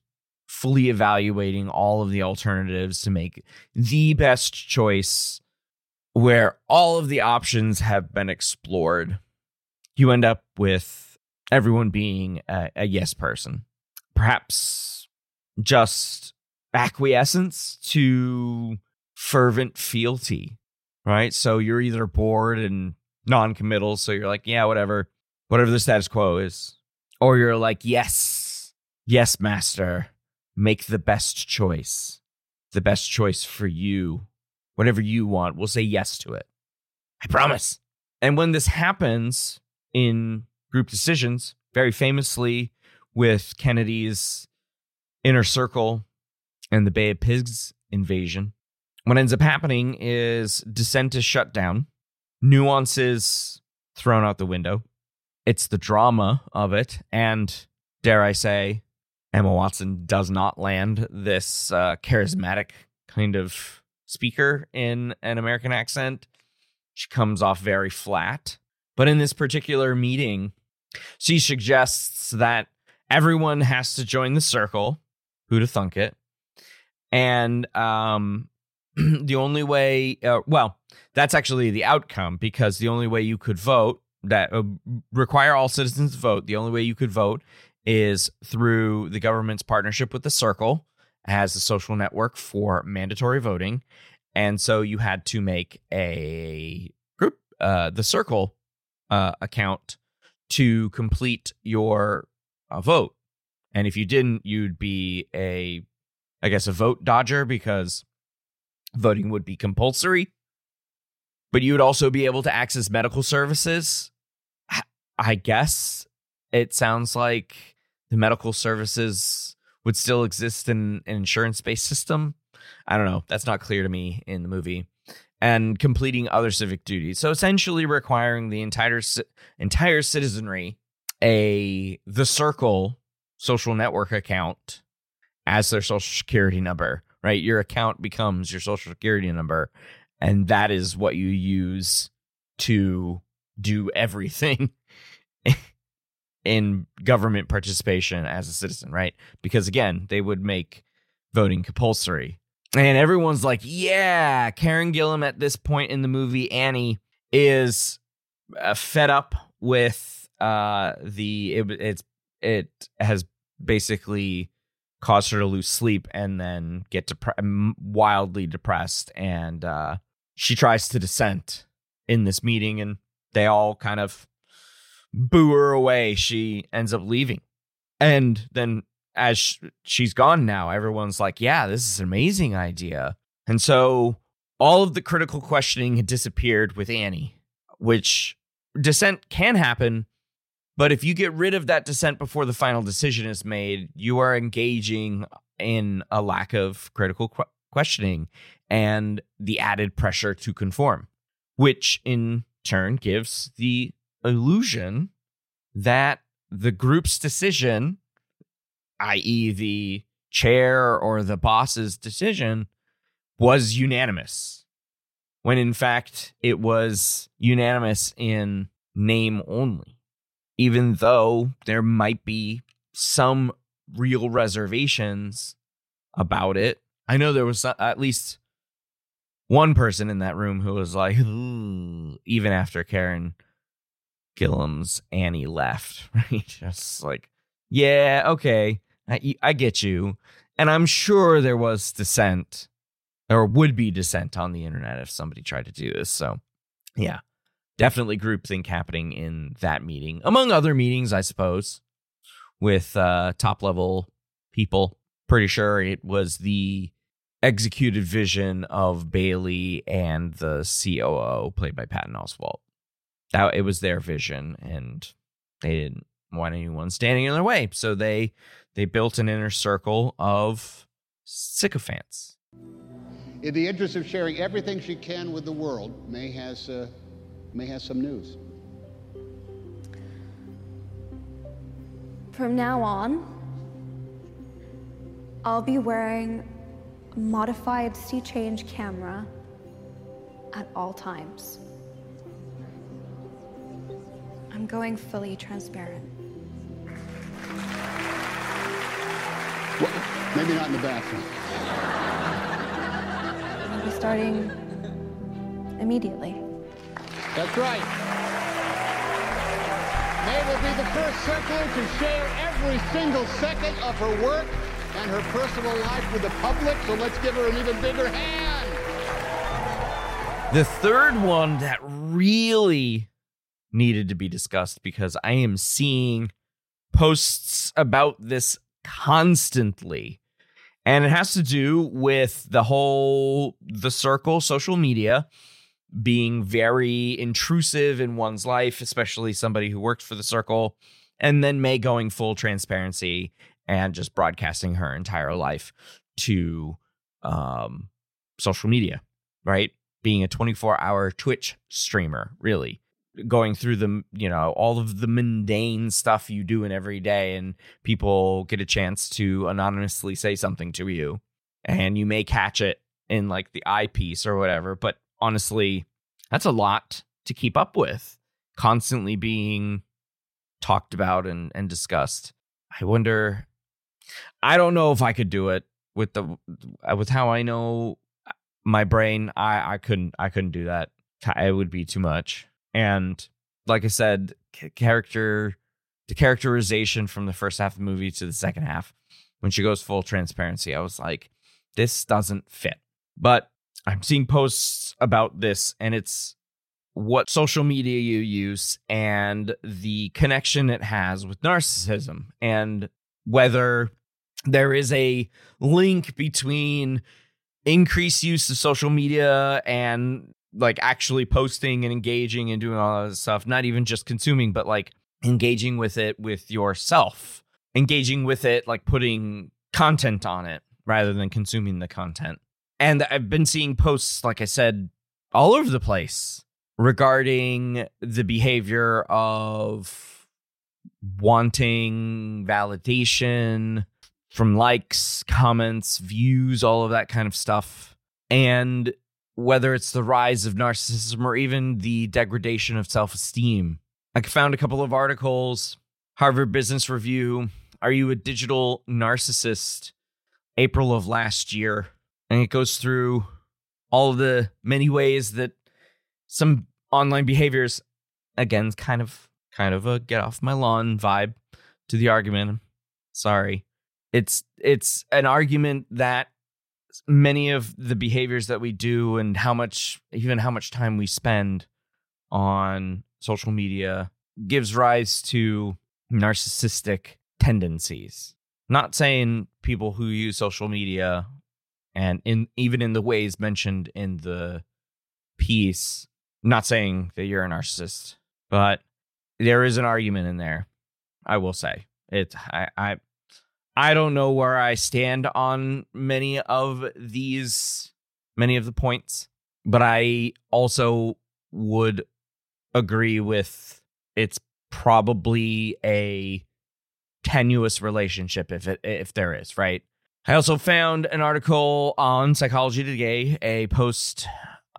Speaker 3: fully evaluating all of the alternatives to make the best choice where all of the options have been explored, you end up with everyone being a, a yes person. Perhaps just acquiescence to fervent fealty, right? So you're either bored and non committal, so you're like, yeah, whatever, whatever the status quo is. Or you're like, yes, yes, master, make the best choice, the best choice for you. Whatever you want, we'll say yes to it. I promise. And when this happens in group decisions, very famously with Kennedy's inner circle and the Bay of Pigs invasion, what ends up happening is dissent is shut down, nuances thrown out the window. It's the drama of it. And dare I say, Emma Watson does not land this uh, charismatic kind of speaker in an American accent. She comes off very flat. But in this particular meeting, she suggests that everyone has to join the circle. Who to thunk it? And um, the only way, uh, well, that's actually the outcome because the only way you could vote that uh, require all citizens to vote. The only way you could vote is through the government's partnership with the Circle as a social network for mandatory voting, and so you had to make a group, uh, the Circle uh, account to complete your uh, vote. And if you didn't, you'd be a, I guess, a vote dodger because voting would be compulsory. But you would also be able to access medical services. I guess it sounds like the medical services would still exist in an insurance based system. I don't know. That's not clear to me in the movie. And completing other civic duties. So essentially requiring the entire entire citizenry a the circle social network account as their social security number, right? Your account becomes your social security number and that is what you use to do everything in government participation as a citizen, right? Because again, they would make voting compulsory. And everyone's like, yeah, Karen Gillan at this point in the movie, Annie, is uh, fed up with uh, the, it, it's, it has basically caused her to lose sleep and then get depre- wildly depressed. And uh, she tries to dissent in this meeting, and they all kind of boo her away. She ends up leaving. And then as she's gone now, everyone's like, yeah, this is an amazing idea. And so all of the critical questioning had disappeared with Annie, which dissent can happen. But if you get rid of that dissent before the final decision is made, you are engaging in a lack of critical qu- questioning and the added pressure to conform, which in turn gives the illusion that the group's decision, i.e., the chair or the boss's decision, was unanimous. When in fact, it was unanimous in name only, even though there might be some real reservations about it. I know there was uh, at least one person in that room who was like, even after Karen Gillan's Annie left, right? Just like, yeah, okay, I, I get you. And I'm sure there was dissent or would be dissent on the internet if somebody tried to do this. So, yeah, definitely groupthink happening in that meeting, among other meetings, I suppose, with uh, top level people. Pretty sure it was the executed vision of Bailey and the COO, played by Patton Oswalt. That it was their vision, and they didn't want anyone standing in their way, so they they built an inner circle of sycophants.
Speaker 8: In the interest of sharing everything she can with the world, May has uh, May has some news.
Speaker 2: From now on, I'll be wearing a modified SeeChange camera at all times. I'm going fully transparent.
Speaker 8: Well, maybe not in the bathroom.
Speaker 2: I'll be starting immediately.
Speaker 8: That's right. May will be the first circler to share every single second of her work and her personal life with the public, so let's give her an even bigger hand.
Speaker 3: The third one that really needed to be discussed because I am seeing posts about this constantly. And it has to do with the whole the circle social media being very intrusive in one's life, especially somebody who worked for the circle, and then May going full transparency and just broadcasting her entire life to um, social media, right? Being a 24 hour Twitch streamer, really going through the you know all of the mundane stuff you do in every day and people get a chance to anonymously say something to you and you may catch it in like the eyepiece or whatever but honestly that's a lot to keep up with. Constantly being talked about and and discussed. I wonder i don't know if i could do it with the with how i know uh, my brain i i couldn't i couldn't do that. It would be too much and like I said, character the characterization from the first half of the movie to the second half, when she goes full transparency, I was like, this doesn't fit. But I'm seeing posts about this, and it's what social media you use and the connection it has with narcissism, and whether there is a link between increased use of social media and like actually posting and engaging and doing all that stuff, not even just consuming, but like engaging with it with yourself, engaging with it, like putting content on it rather than consuming the content. And I've been seeing posts, like I said, all over the place regarding the behavior of wanting validation from likes, comments, views, all of that kind of stuff. And whether it's the rise of narcissism or even the degradation of self esteem. I found a couple of articles Harvard Business Review. Are you a digital narcissist? April of last year. And it goes through all the many ways that some online behaviors, again, kind of kind of a get off my lawn vibe to the argument. Sorry. It's it's an argument that many of the behaviors that we do and how much even how much time we spend on social media gives rise to narcissistic tendencies. Not saying people who use social media and in even in the ways mentioned in the piece not saying that you're a narcissist but there is an argument in there i will say. It i i I don't know where I stand on many of these, many of the points, but I also would agree with it's probably a tenuous relationship if it if there is, right? I also found an article on Psychology Today, a post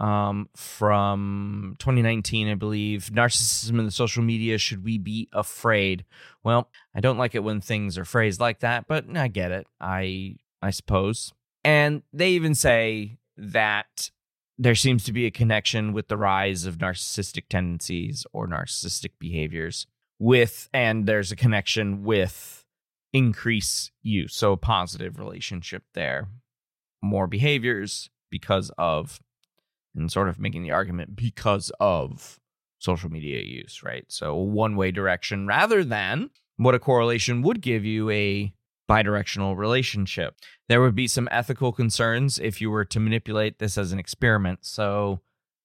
Speaker 3: um, from 2019, I believe. Narcissism in the social media. Should we be afraid? Well, I don't like it when things are phrased like that, but I get it. I I suppose. And they even say that there seems to be a connection with the rise of narcissistic tendencies or narcissistic behaviors with and there's a connection with increase use so a positive relationship there more behaviors because of and sort of making the argument because of social media use right? So one way direction rather than what a correlation would give you a bidirectional relationship. There would be some ethical concerns if you were to manipulate this as an experiment. So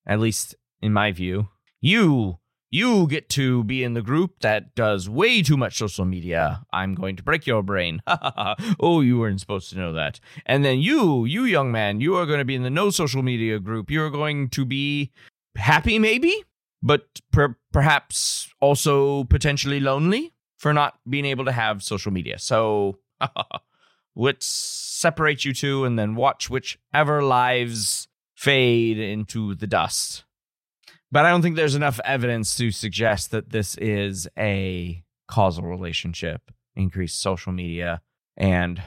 Speaker 3: at least in my view you you get to be in the group that does way too much social media. I'm going to break your brain. oh, you weren't supposed to know that. And then you, you young man, you are going to be in the no social media group. You're going to be happy, maybe, but per- perhaps also potentially lonely for not being able to have social media. So let's separate you two and then watch whichever lives fade into the dust. But I don't think there's enough evidence to suggest that this is a causal relationship, increased social media, and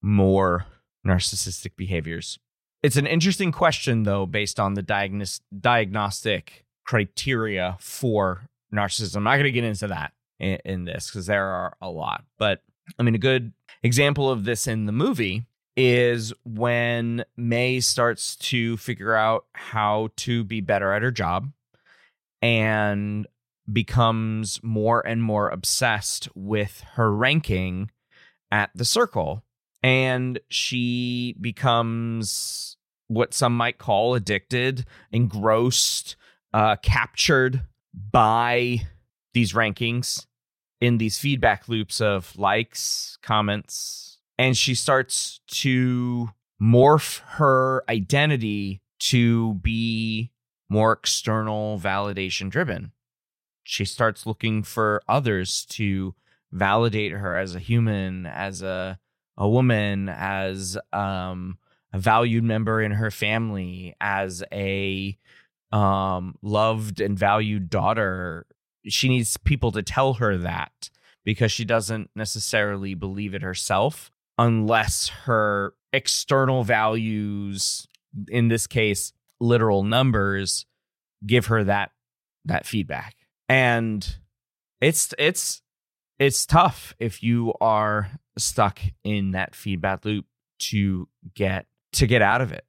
Speaker 3: more narcissistic behaviors. It's an interesting question, though, based on the diagnos- diagnostic criteria for narcissism. I'm not going to get into that in, in this because there are a lot. But I mean, a good example of this in the movie is when May starts to figure out how to be better at her job and becomes more and more obsessed with her ranking at the circle. And she becomes what some might call addicted, engrossed, uh, captured by these rankings in these feedback loops of likes, comments, and she starts to morph her identity to be more external validation driven. She starts looking for others to validate her as a human, as a a woman, as um, a valued member in her family, as a um, loved and valued daughter. She needs people to tell her that because she doesn't necessarily believe it herself unless her external values, in this case, literal numbers, give her that that feedback. And it's it's it's tough if you are stuck in that feedback loop to get to get out of it.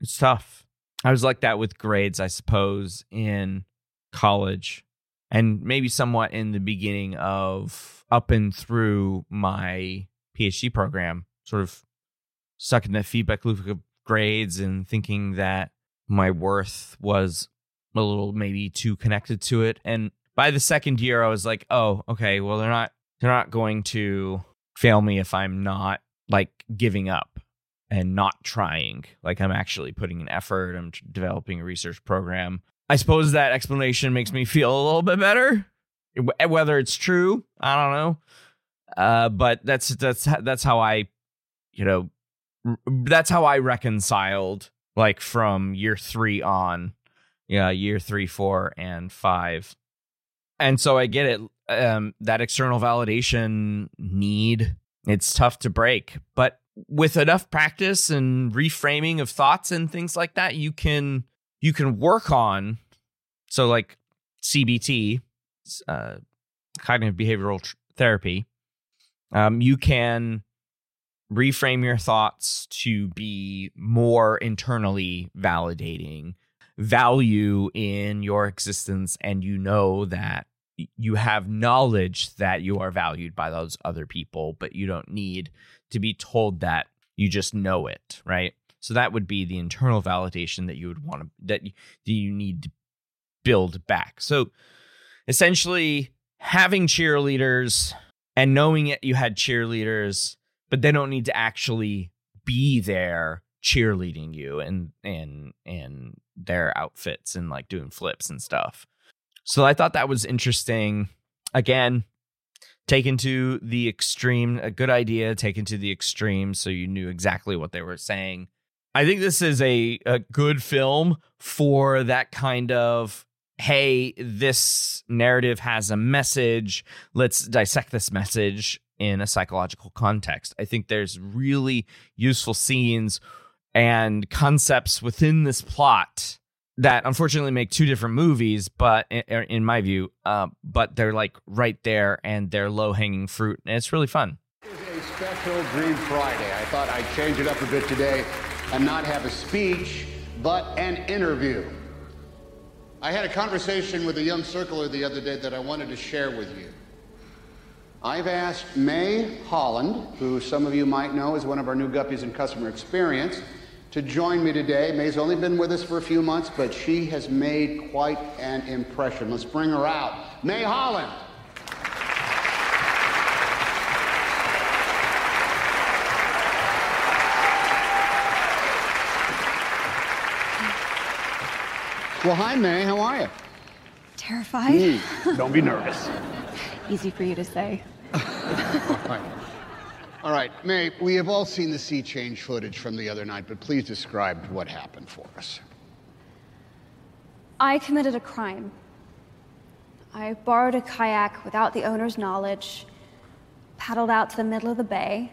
Speaker 3: It's tough. I was like that with grades, I suppose, in college and maybe somewhat in the beginning of up and through my PhD program, sort of stuck in that feedback loop of grades and thinking that my worth was a little maybe too connected to it. And by the second year, I was like, oh, okay, well, they're not they're not going to fail me if I'm not like giving up and not trying. Like I'm actually putting an effort. I'm developing a research program. I suppose that explanation makes me feel a little bit better. Whether it's true, I don't know. Uh, but that's that's that's how I, you know, that's how I reconciled like from year three on yeah, year three, four, and five. And so I get it. Um, that external validation need, it's tough to break. But with enough practice and reframing of thoughts and things like that, you can you can work on. So like CBT, uh, cognitive behavioral therapy, um, you can reframe your thoughts to be more internally validating value in your existence and you know that you have knowledge that you are valued by those other people, but you don't need to be told that. You just know it, right? So that would be the internal validation that you would want to that you, that need to build back. So essentially having cheerleaders and knowing it you had cheerleaders but they don't need to actually be there cheerleading you and and and their outfits and like doing flips and stuff. So I thought that was interesting. Again, taken to the extreme, a good idea taken to the extreme so you knew exactly what they were saying. I think this is a, a good film for that kind of hey, this narrative has a message. Let's dissect this message in a psychological context. I think there's really useful scenes and concepts within this plot that unfortunately make two different movies, but in, in my view, uh, but they're like right there and they're low hanging fruit, and it's really fun.
Speaker 8: It's a special Dream Friday. I thought I'd change it up a bit today and not have a speech, but an interview. I had a conversation with a young circler the other day that I wanted to share with you. I've asked May Holland, who some of you might know is one of our new guppies in customer experience, to join me today. May's only been with us for a few months, but she has made quite an impression. Let's bring her out. May Holland. Well, hi, May. How are you?
Speaker 2: Terrified?
Speaker 8: Mm, don't be nervous.
Speaker 2: Easy for you to say.
Speaker 8: All, right. all right, May, we have all seen the SeeChange footage from the other night, but please describe what happened for us.
Speaker 2: I committed a crime. I borrowed a kayak without the owner's knowledge, paddled out to the middle of the bay,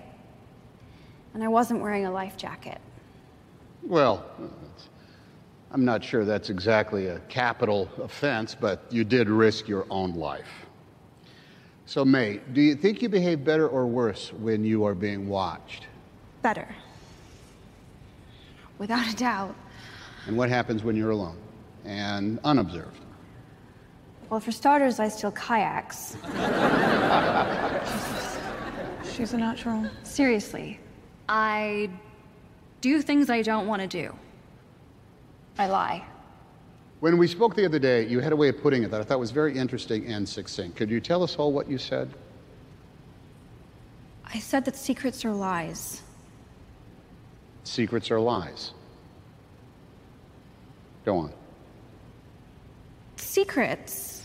Speaker 2: and I wasn't wearing a life jacket.
Speaker 8: Well, I'm not sure that's exactly a capital offense, but you did risk your own life. So, May, do you think you behave better or worse when you are being watched?
Speaker 2: Better. Without a doubt.
Speaker 8: And what happens when you're alone and unobserved?
Speaker 2: Well, for starters, I steal kayaks.
Speaker 10: She's a natural.
Speaker 2: Seriously, I do things I don't want to do. I lie.
Speaker 8: When we spoke the other day, you had a way of putting it that I thought was very interesting and succinct. Could you tell us all what you said?
Speaker 2: I said that secrets are lies.
Speaker 8: Secrets are lies. Go on.
Speaker 2: Secrets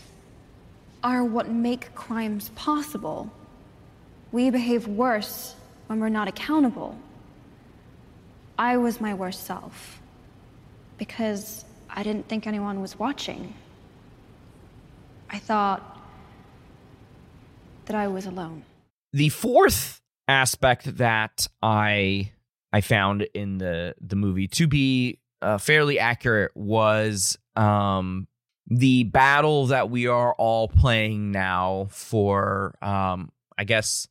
Speaker 2: are what make crimes possible. We behave worse when we're not accountable. I was my worst self because I didn't think anyone was watching. I thought that I was alone.
Speaker 3: The fourth aspect that I I found in the the movie to be uh, fairly accurate was um, the battle that we are all playing now for um, I guess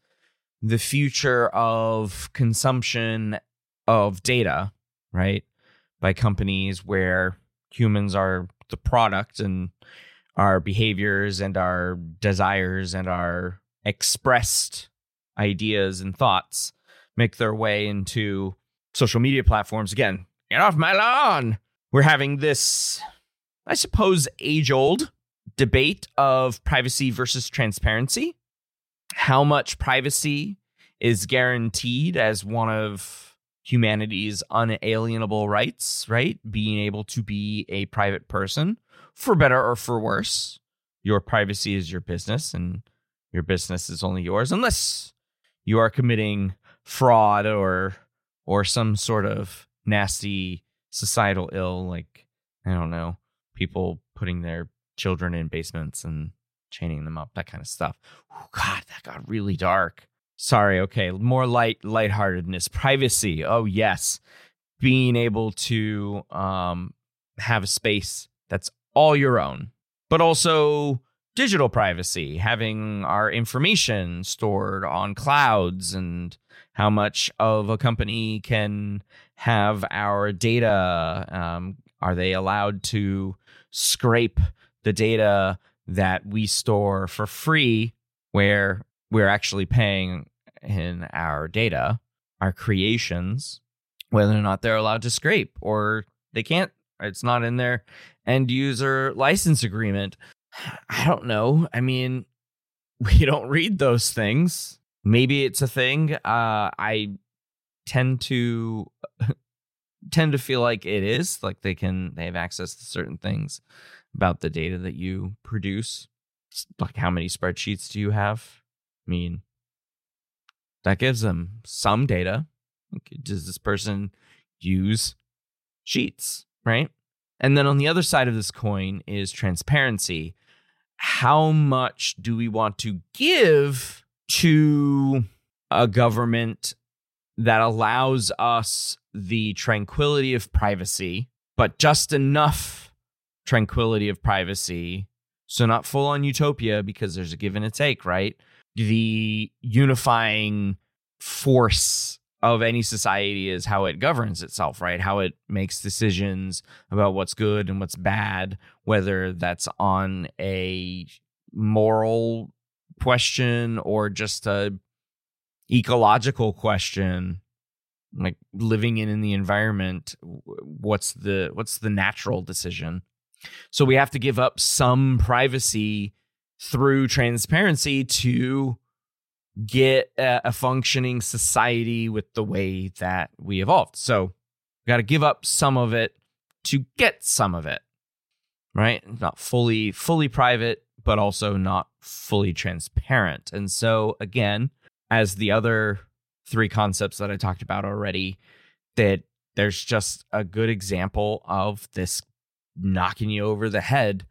Speaker 3: the future of consumption of data, right? By companies where humans are the product and our behaviors and our desires and our expressed ideas and thoughts make their way into social media platforms. Again get off my lawn. We're having this i suppose age old debate of privacy versus transparency. How much privacy is guaranteed as one of humanity's unalienable rights right? Being able to be a private person for better or for worse. Your privacy is your business and your business is only yours unless you are committing fraud or or some sort of nasty societal ill like i don't know people putting their children in basements and chaining them up that kind of stuff. Oh, god that got really dark sorry okay more light lightheartedness privacy oh yes being able to um have a space that's all your own but also digital privacy, having our information stored on clouds, and how much of a company can have our data. Um, are they allowed to scrape the data that we store for free, where we're actually paying in our data, our creations, whether or not they're allowed to scrape or they can't? It's not in their end user license agreement. I don't know. I mean, we don't read those things. maybe it's a thing. Uh, I tend to tend to feel like it is like they can they have access to certain things about the data that you produce. Like how many spreadsheets do you have? Mean, that gives them some data. Does this person use sheets, right? And then on the other side of this coin is transparency. How much do we want to give to a government that allows us the tranquility of privacy, but just enough tranquility of privacy? So, not full on utopia because there's a give and a take, right? The unifying force of any society is how it governs itself, right? How it makes decisions about what's good and what's bad, whether that's on a moral question or just a ecological question like living in, in the environment what's the what's the natural decision so we have to give up some privacy through transparency to get a, a functioning society with the way that we evolved. So we got to give up some of it to get some of it. Right? Not fully fully private, but also not fully transparent. And so again, as the other three concepts that I talked about already, that there's just a good example of this knocking you over the head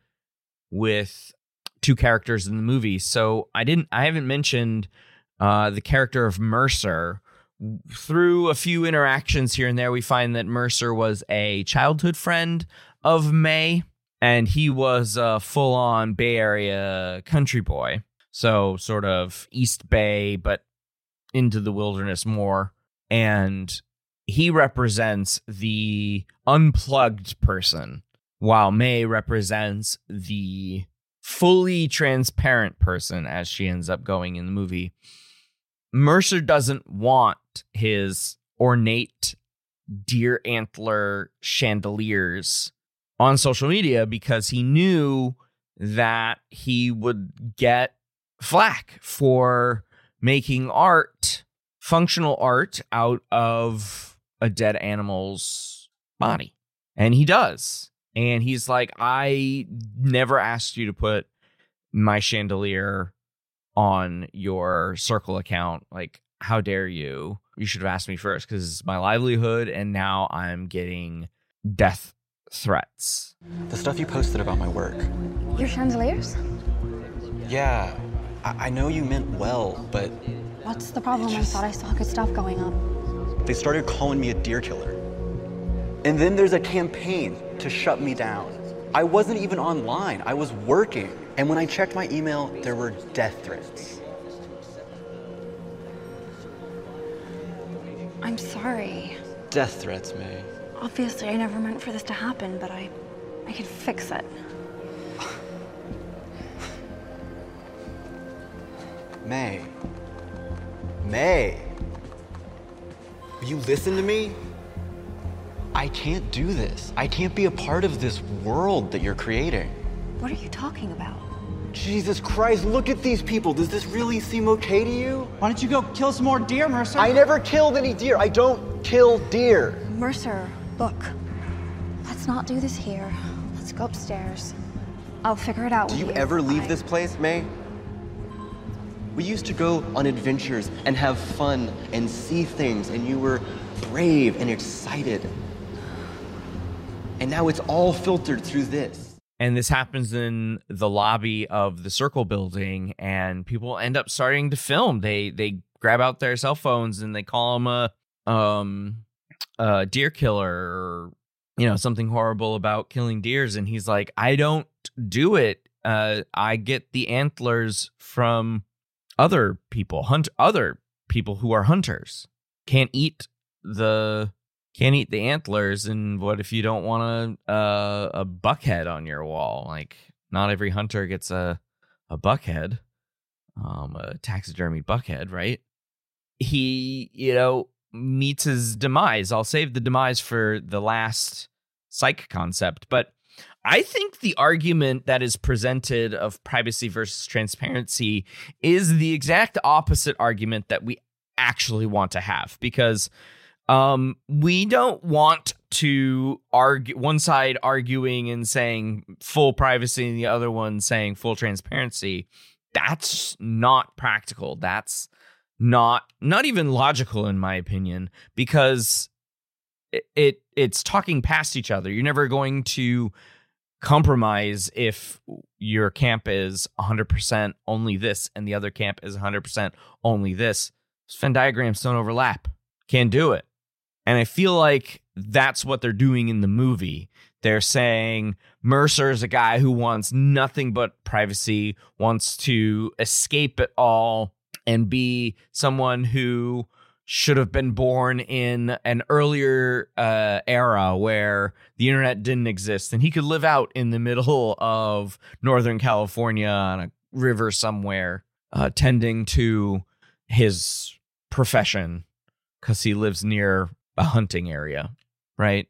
Speaker 3: with two characters in the movie. So I didn't I haven't mentioned uh, the character of Mercer. Through a few interactions here and there, we find that Mercer was a childhood friend of May, and he was a full on Bay Area country boy. So, sort of East Bay, but into the wilderness more. And he represents the unplugged person, while May represents the fully transparent person as she ends up going in the movie. Mercer doesn't want his ornate deer antler chandeliers on social media because he knew that he would get flack for making art, functional art, out of a dead animal's body. And he does. And he's like, I never asked you to put my chandelier on your circle account. Like, how dare you? You should have asked me first because it's my livelihood. And now I'm getting death threats.
Speaker 11: The stuff you posted about my work.
Speaker 5: Your chandeliers?
Speaker 11: Yeah, I, I know you meant well, but
Speaker 2: What's the problem? I thought I saw good stuff going up.
Speaker 11: they started calling me a deer killer. And then there's a campaign to shut me down. I wasn't even online, I was working. And when I checked my email, there were death threats.
Speaker 2: I'm sorry.
Speaker 11: Death threats, May.
Speaker 2: Obviously, I never meant for this to happen, but I, I can fix it.
Speaker 11: May. May. Will you listen to me? I can't do this. I can't be a part of this world that you're creating.
Speaker 2: What are you talking about?
Speaker 11: Jesus Christ, look at these people. Does this really seem okay to you?
Speaker 12: Why don't you go kill some more deer, Mercer?
Speaker 11: I never killed any deer. I don't kill deer.
Speaker 2: Mercer, look. Let's not do this here. Let's go upstairs. I'll figure it out
Speaker 11: Do you
Speaker 2: you.
Speaker 11: ever leave
Speaker 2: I-
Speaker 11: this place, May? We used to go on adventures and have fun and see things, and you were brave and excited. And now it's all filtered through this.
Speaker 3: and this happens in the lobby of the circle building and people end up starting to film. They they grab out their cell phones and they call him a um a deer killer or you know something horrible about killing deers. And he's like i don't do it. Uh i get the antlers from other people hunt other people who are hunters. Can't eat the can't eat the antlers and what if you don't want a a buckhead on your wall? Like not every hunter gets a a buckhead um a taxidermy buckhead right? He you know meets his demise. I'll save the demise for the last psych concept but I think the argument that is presented of privacy versus transparency is the exact opposite argument that we actually want to have because um, we don't want to argue one side arguing and saying full privacy and the other one saying full transparency. That's not practical. That's not not even logical in my opinion because it, it it's talking past each other. You're never going to compromise if your camp is 100% only this and the other camp is 100% only this. Venn diagrams don't overlap. Can't do it. And I feel like that's what they're doing in the movie. They're saying Mercer is a guy who wants nothing but privacy, wants to escape it all, and be someone who should have been born in an earlier uh, era where the internet didn't exist and he could live out in the middle of Northern California on a river somewhere, uh, tending to his profession because he lives near a hunting area, right?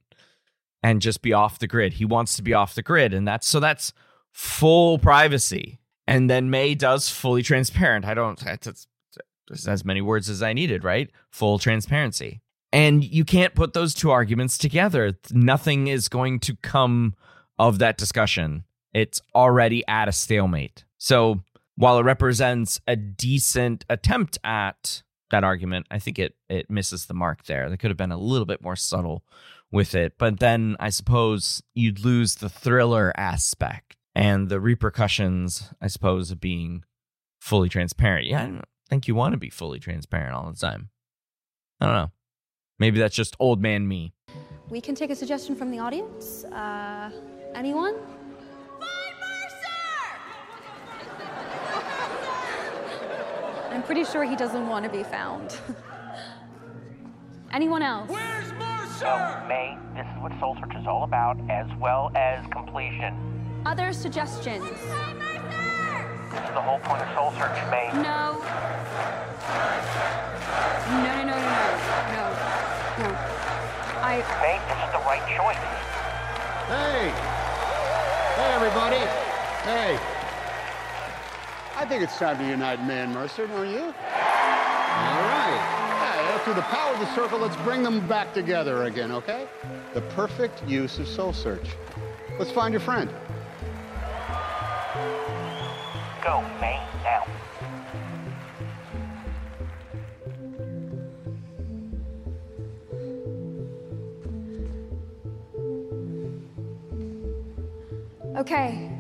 Speaker 3: And just be off the grid. He wants to be off the grid. And that's so that's full privacy. And then Mae does fully transparent. I don't, that's, just as many words as I needed, right? Full transparency. And you can't put those two arguments together. Nothing is going to come of that discussion. It's already at a stalemate. So while it represents a decent attempt at that argument, I think it it misses the mark there. They could have been a little bit more subtle with it. But then I suppose you'd lose the thriller aspect and the repercussions, I suppose, of being fully transparent. Yeah, I don't think you want to be fully transparent all the time. I don't know. Maybe that's just old man me.
Speaker 2: We can take a suggestion from the audience. Uh, anyone? I'm pretty sure he doesn't want to be found. Anyone else?
Speaker 13: Where's Mercer? So, Mae, this is what Soul Search is all about, as well as completion.
Speaker 2: Other suggestions?
Speaker 13: This is the whole point of Soul Search, Mae.
Speaker 2: No. No, no, no, no, no. No. No. I.
Speaker 13: Mae, this is the right choice.
Speaker 8: Hey! Hey, everybody! Hey! I think it's time to unite Mae and Mercer, don't you? All right. Yeah, through the power of the circle, let's bring them back together again, okay? The perfect use of Soul Search. Let's find your friend.
Speaker 13: Go, Mae, now.
Speaker 2: Okay.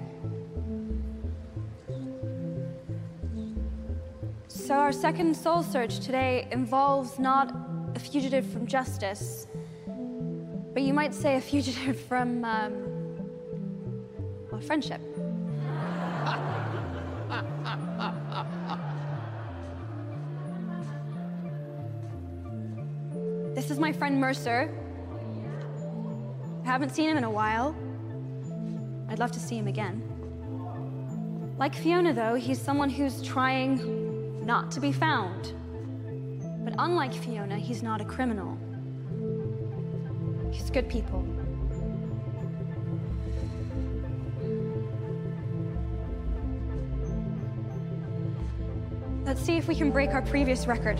Speaker 2: So, our second soul search today involves not a fugitive from justice, but you might say a fugitive from, um, well, friendship. This is my friend Mercer. I haven't seen him in a while. I'd love to see him again. Like Fiona, though, he's someone who's trying not to be found. But unlike Fiona, he's not a criminal. He's good people. Let's see if we can break our previous record.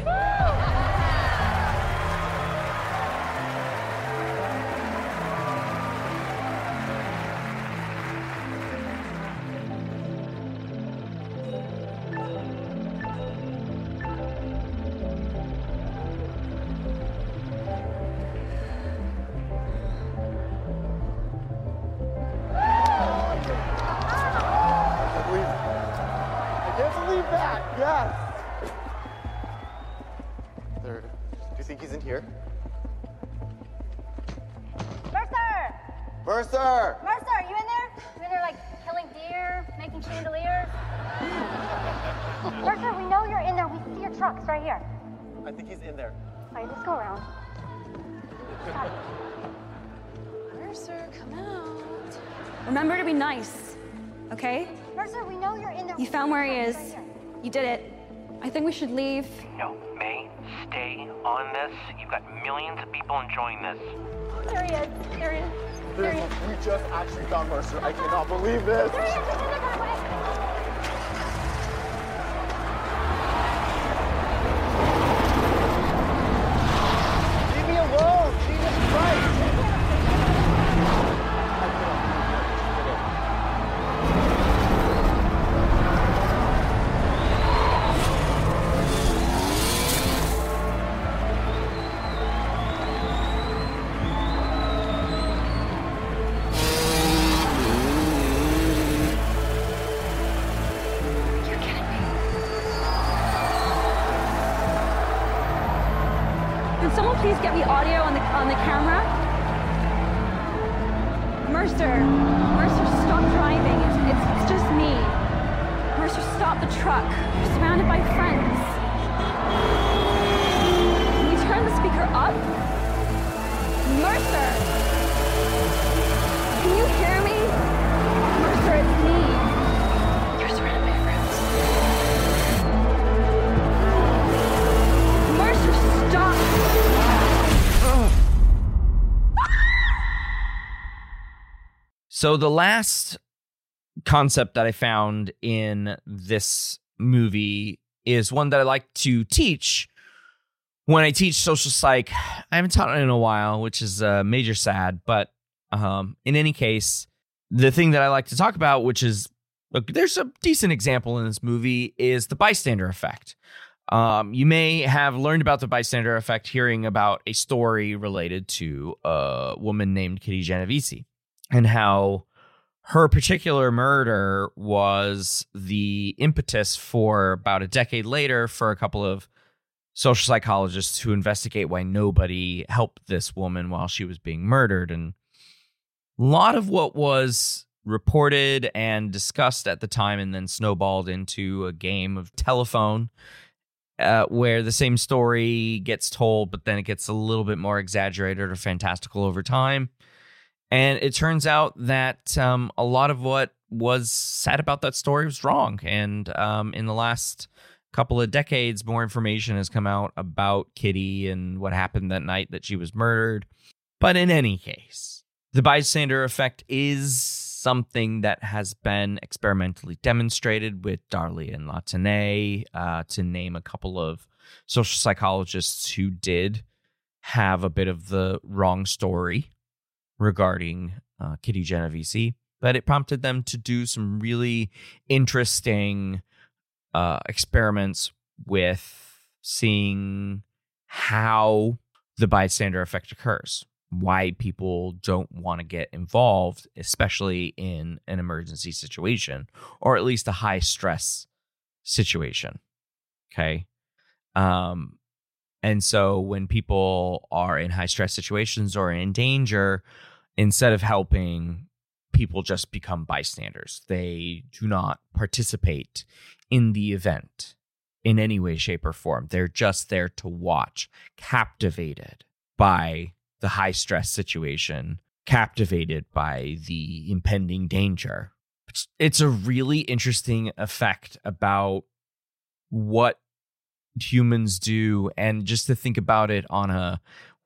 Speaker 2: Remember to be nice, okay?
Speaker 14: Mercer, we know you're in there.
Speaker 2: You found where he is. You did it. I think we should leave.
Speaker 13: No, Mae, stay on this. You've got millions of people enjoying this.
Speaker 14: There he is. There he is. There he is.
Speaker 15: We just actually found Mercer. I cannot believe this.
Speaker 14: There he is.
Speaker 3: So the last concept that I found in this movie is one that I like to teach when I teach social psych. I haven't taught it in a while, which is uh, major sad. But um, in any case, the thing that I like to talk about, which is look, there's a decent example in this movie, is the bystander effect. Um, you may have learned about the bystander effect hearing about a story related to a woman named Kitty Genovese and how her particular murder was the impetus for about a decade later for a couple of social psychologists to investigate why nobody helped this woman while she was being murdered. And a lot of what was reported and discussed at the time and then snowballed into a game of telephone uh, where the same story gets told, but then it gets a little bit more exaggerated or fantastical over time. And it turns out that um, a lot of what was said about that story was wrong. And um, in the last couple of decades, more information has come out about Kitty and what happened that night that she was murdered. But in any case, the bystander effect is something that has been experimentally demonstrated with Darley and Latané, uh, to name a couple of social psychologists who did have a bit of the wrong story regarding uh, Kitty Genovese, but it prompted them to do some really interesting uh, experiments with seeing how the bystander effect occurs, why people don't want to get involved, especially in an emergency situation or at least a high stress situation. Okay. Um, and so when people are in high stress situations or in danger, instead of helping, people just become bystanders. They do not participate in the event in any way, shape, or form. They're just there to watch, captivated by the high stress situation, captivated by the impending danger. It's, a really interesting effect about what humans do and just to think about it on a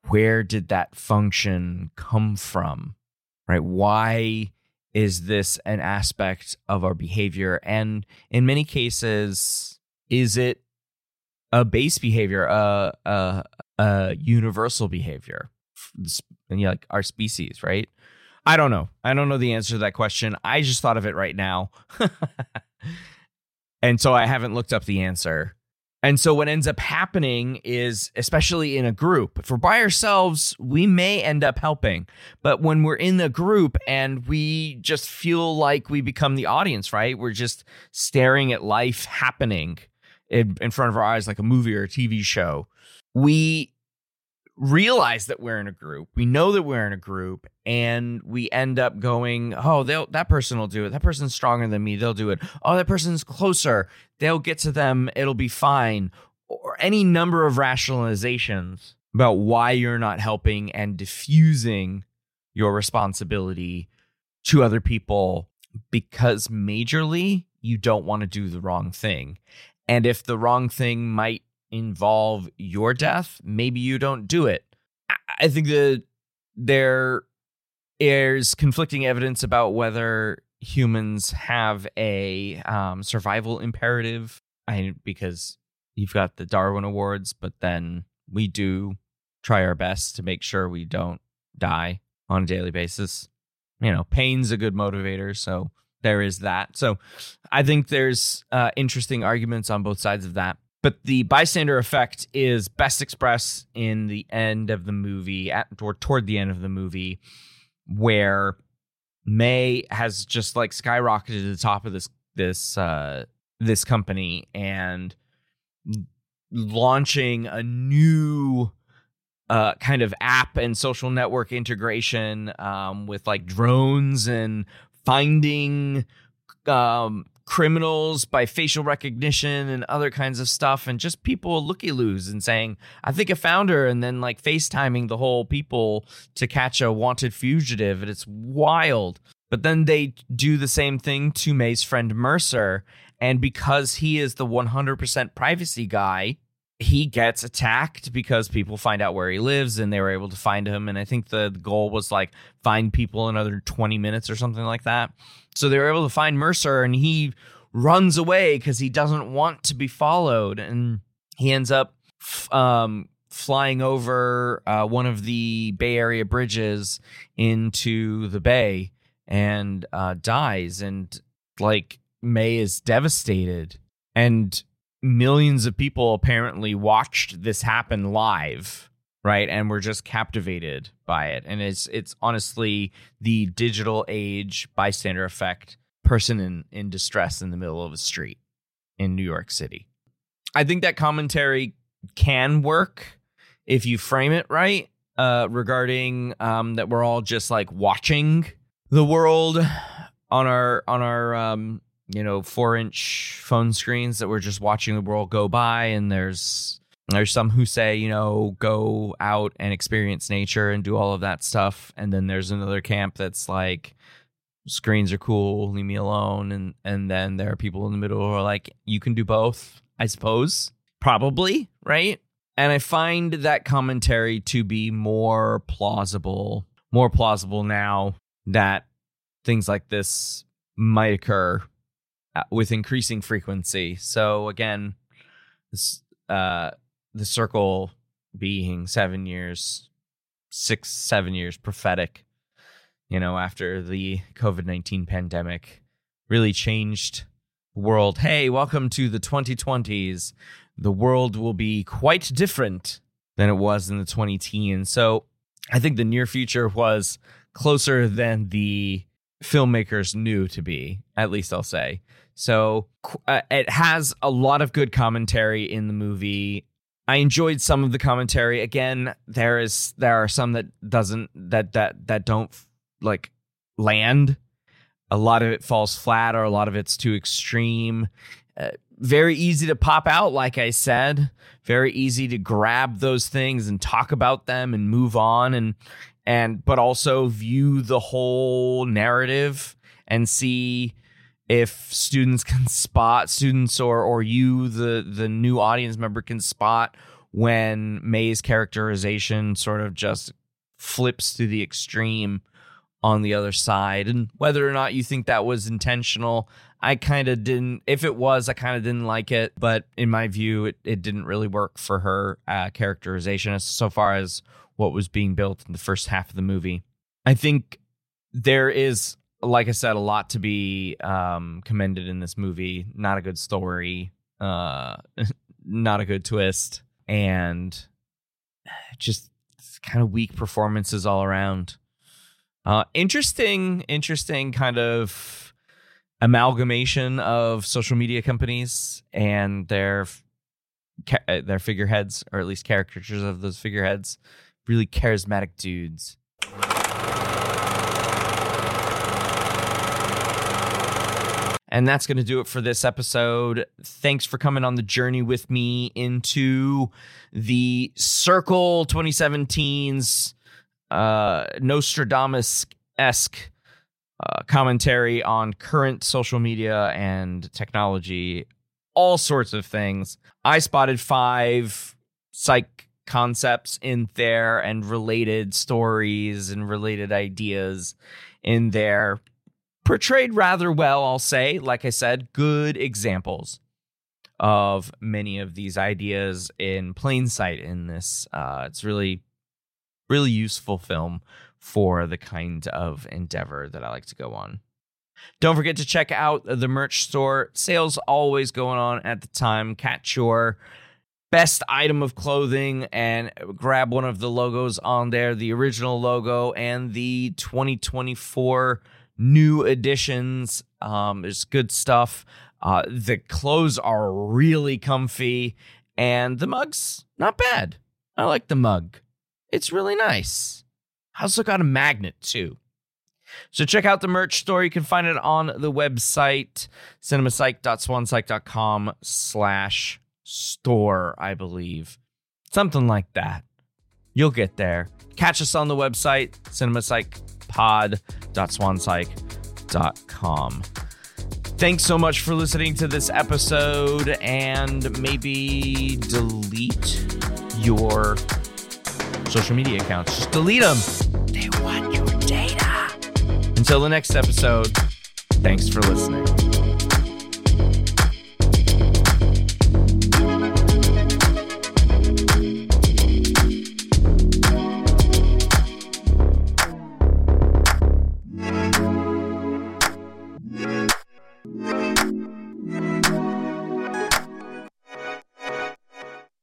Speaker 3: where did that function come from right? Why is this an aspect of our behavior? And in many cases is it a base behavior a a, a universal behavior and yeah, like our species right? I don't know. I don't know the answer to that question. I just thought of it right now. And so i haven't looked up the answer and so what ends up happening is, especially in a group, if we're by ourselves, we may end up helping. But when we're in a group and we just feel like we become the audience, right? We're just staring at life happening in, in front of our eyes like a movie or a TV show. We realize that we're in a group. We know that we're in a group and we end up going, "Oh, they'll that person will do it. That person's stronger than me. They'll do it. Oh, that person's closer. They'll get to them. It'll be fine." Or any number of rationalizations about why you're not helping and diffusing your responsibility to other people because majorly you don't want to do the wrong thing. And if the wrong thing might involve your death, maybe you don't do it. I- think that there is conflicting evidence about whether humans have a um, survival imperative. I because you've got the Darwin Awards, but then we do try our best to make sure we don't die on a daily basis. You know, pain's a good motivator, so there is that. So I think there's uh, interesting arguments on both sides of that. But the bystander effect is best expressed in the end of the movie, at or toward the end of the movie, where Mae has just like skyrocketed to the top of this this uh, this company and launching a new uh, kind of app and social network integration um, with like drones and finding um, criminals by facial recognition and other kinds of stuff, and just people looky loos and saying, I think I found her, and then like FaceTiming the whole people to catch a wanted fugitive. And it's wild. But then they do the same thing to Mae's friend Mercer. And because he is the 100% privacy guy, he gets attacked because people find out where he lives and they were able to find him. And I think the goal was like find people another 20 minutes or something like that. So they were able to find Mercer and he runs away because he doesn't want to be followed. And he ends up um, flying over uh, one of the Bay Area bridges into the bay and uh, dies. And like Mae is devastated. And millions of people apparently watched this happen live right? And were just captivated by it. And it's it's honestly the digital age bystander effect person in in distress in the middle of a street in New York City. I think that commentary can work if you frame it right uh regarding um that we're all just like watching the world on our on our um you know four inch phone screens that we're just watching the world go by and there's there's some who say you know go out and experience nature and do all of that stuff. And then there's another camp that's like screens are cool leave me alone. And and then there are people in the middle who are like you can do both i suppose. Probably right? And i find that commentary to be more plausible more plausible now that things like this might occur with increasing frequency. So again, this uh the circle being seven years, six, seven years prophetic, you know, after the COVID nineteen pandemic really changed the world. Hey, welcome to the twenty twenties. The world will be quite different than it was in the twenty teens. So I think the near future was closer than the filmmakers knew to be, at least I'll say. So uh, it has a lot of good commentary in the movie. I enjoyed some of the commentary. Again, there is there are some that doesn't that that that don't like land. A lot of it falls flat, or a lot of it's too extreme. Uh, very easy to pop out, like I said. Very easy to grab those things and talk about them and move on, and and but also view the whole narrative and see if students can spot students or or you the the new audience member can spot when Mae's characterization sort of just flips to the extreme on the other side. And whether or not you think that was intentional I kind of didn't if it was I kind of didn't like it. But in my view it, it didn't really work for her uh, characterization so far as what was being built in the first half of the movie I think there is like I said, a lot to be um, commended in this movie. Not a good story, uh, not a good twist, and just kind of weak performances all around. Uh, interesting, interesting kind of amalgamation of social media companies and their uh, their figureheads, or at least caricatures of those figureheads. Really charismatic dudes. And that's going to do it for this episode. Thanks for coming on the journey with me into the Circle 2017's uh, Nostradamus esque uh, commentary on current social media and technology all sorts of things. I spotted five psych concepts in there and related stories and related ideas in there. Portrayed rather well, I'll say. Like I said, good examples of many of these ideas in plain sight in this. Uh, it's really, really useful film for the kind of endeavor that I like to go on. Don't forget to check out the merch store. Sales always going on at the time. Catch your best item of clothing and grab one of the logos on there the original logo and the 2024 new editions. Um, there's good stuff. Uh, the clothes are really comfy, and the mug's not bad. I like the mug, it's really nice. I also got a magnet too. So check out the merch store. You can find it on the website, cinemapsych.swanpsych.com slash store, I believe. Something like that. You'll get there. Catch us on the website, cinemapsychpod.swanpsych.com. Thanks so much for listening to this episode and maybe delete your social media accounts. Just delete them. They want your data. Until the next episode, thanks for listening.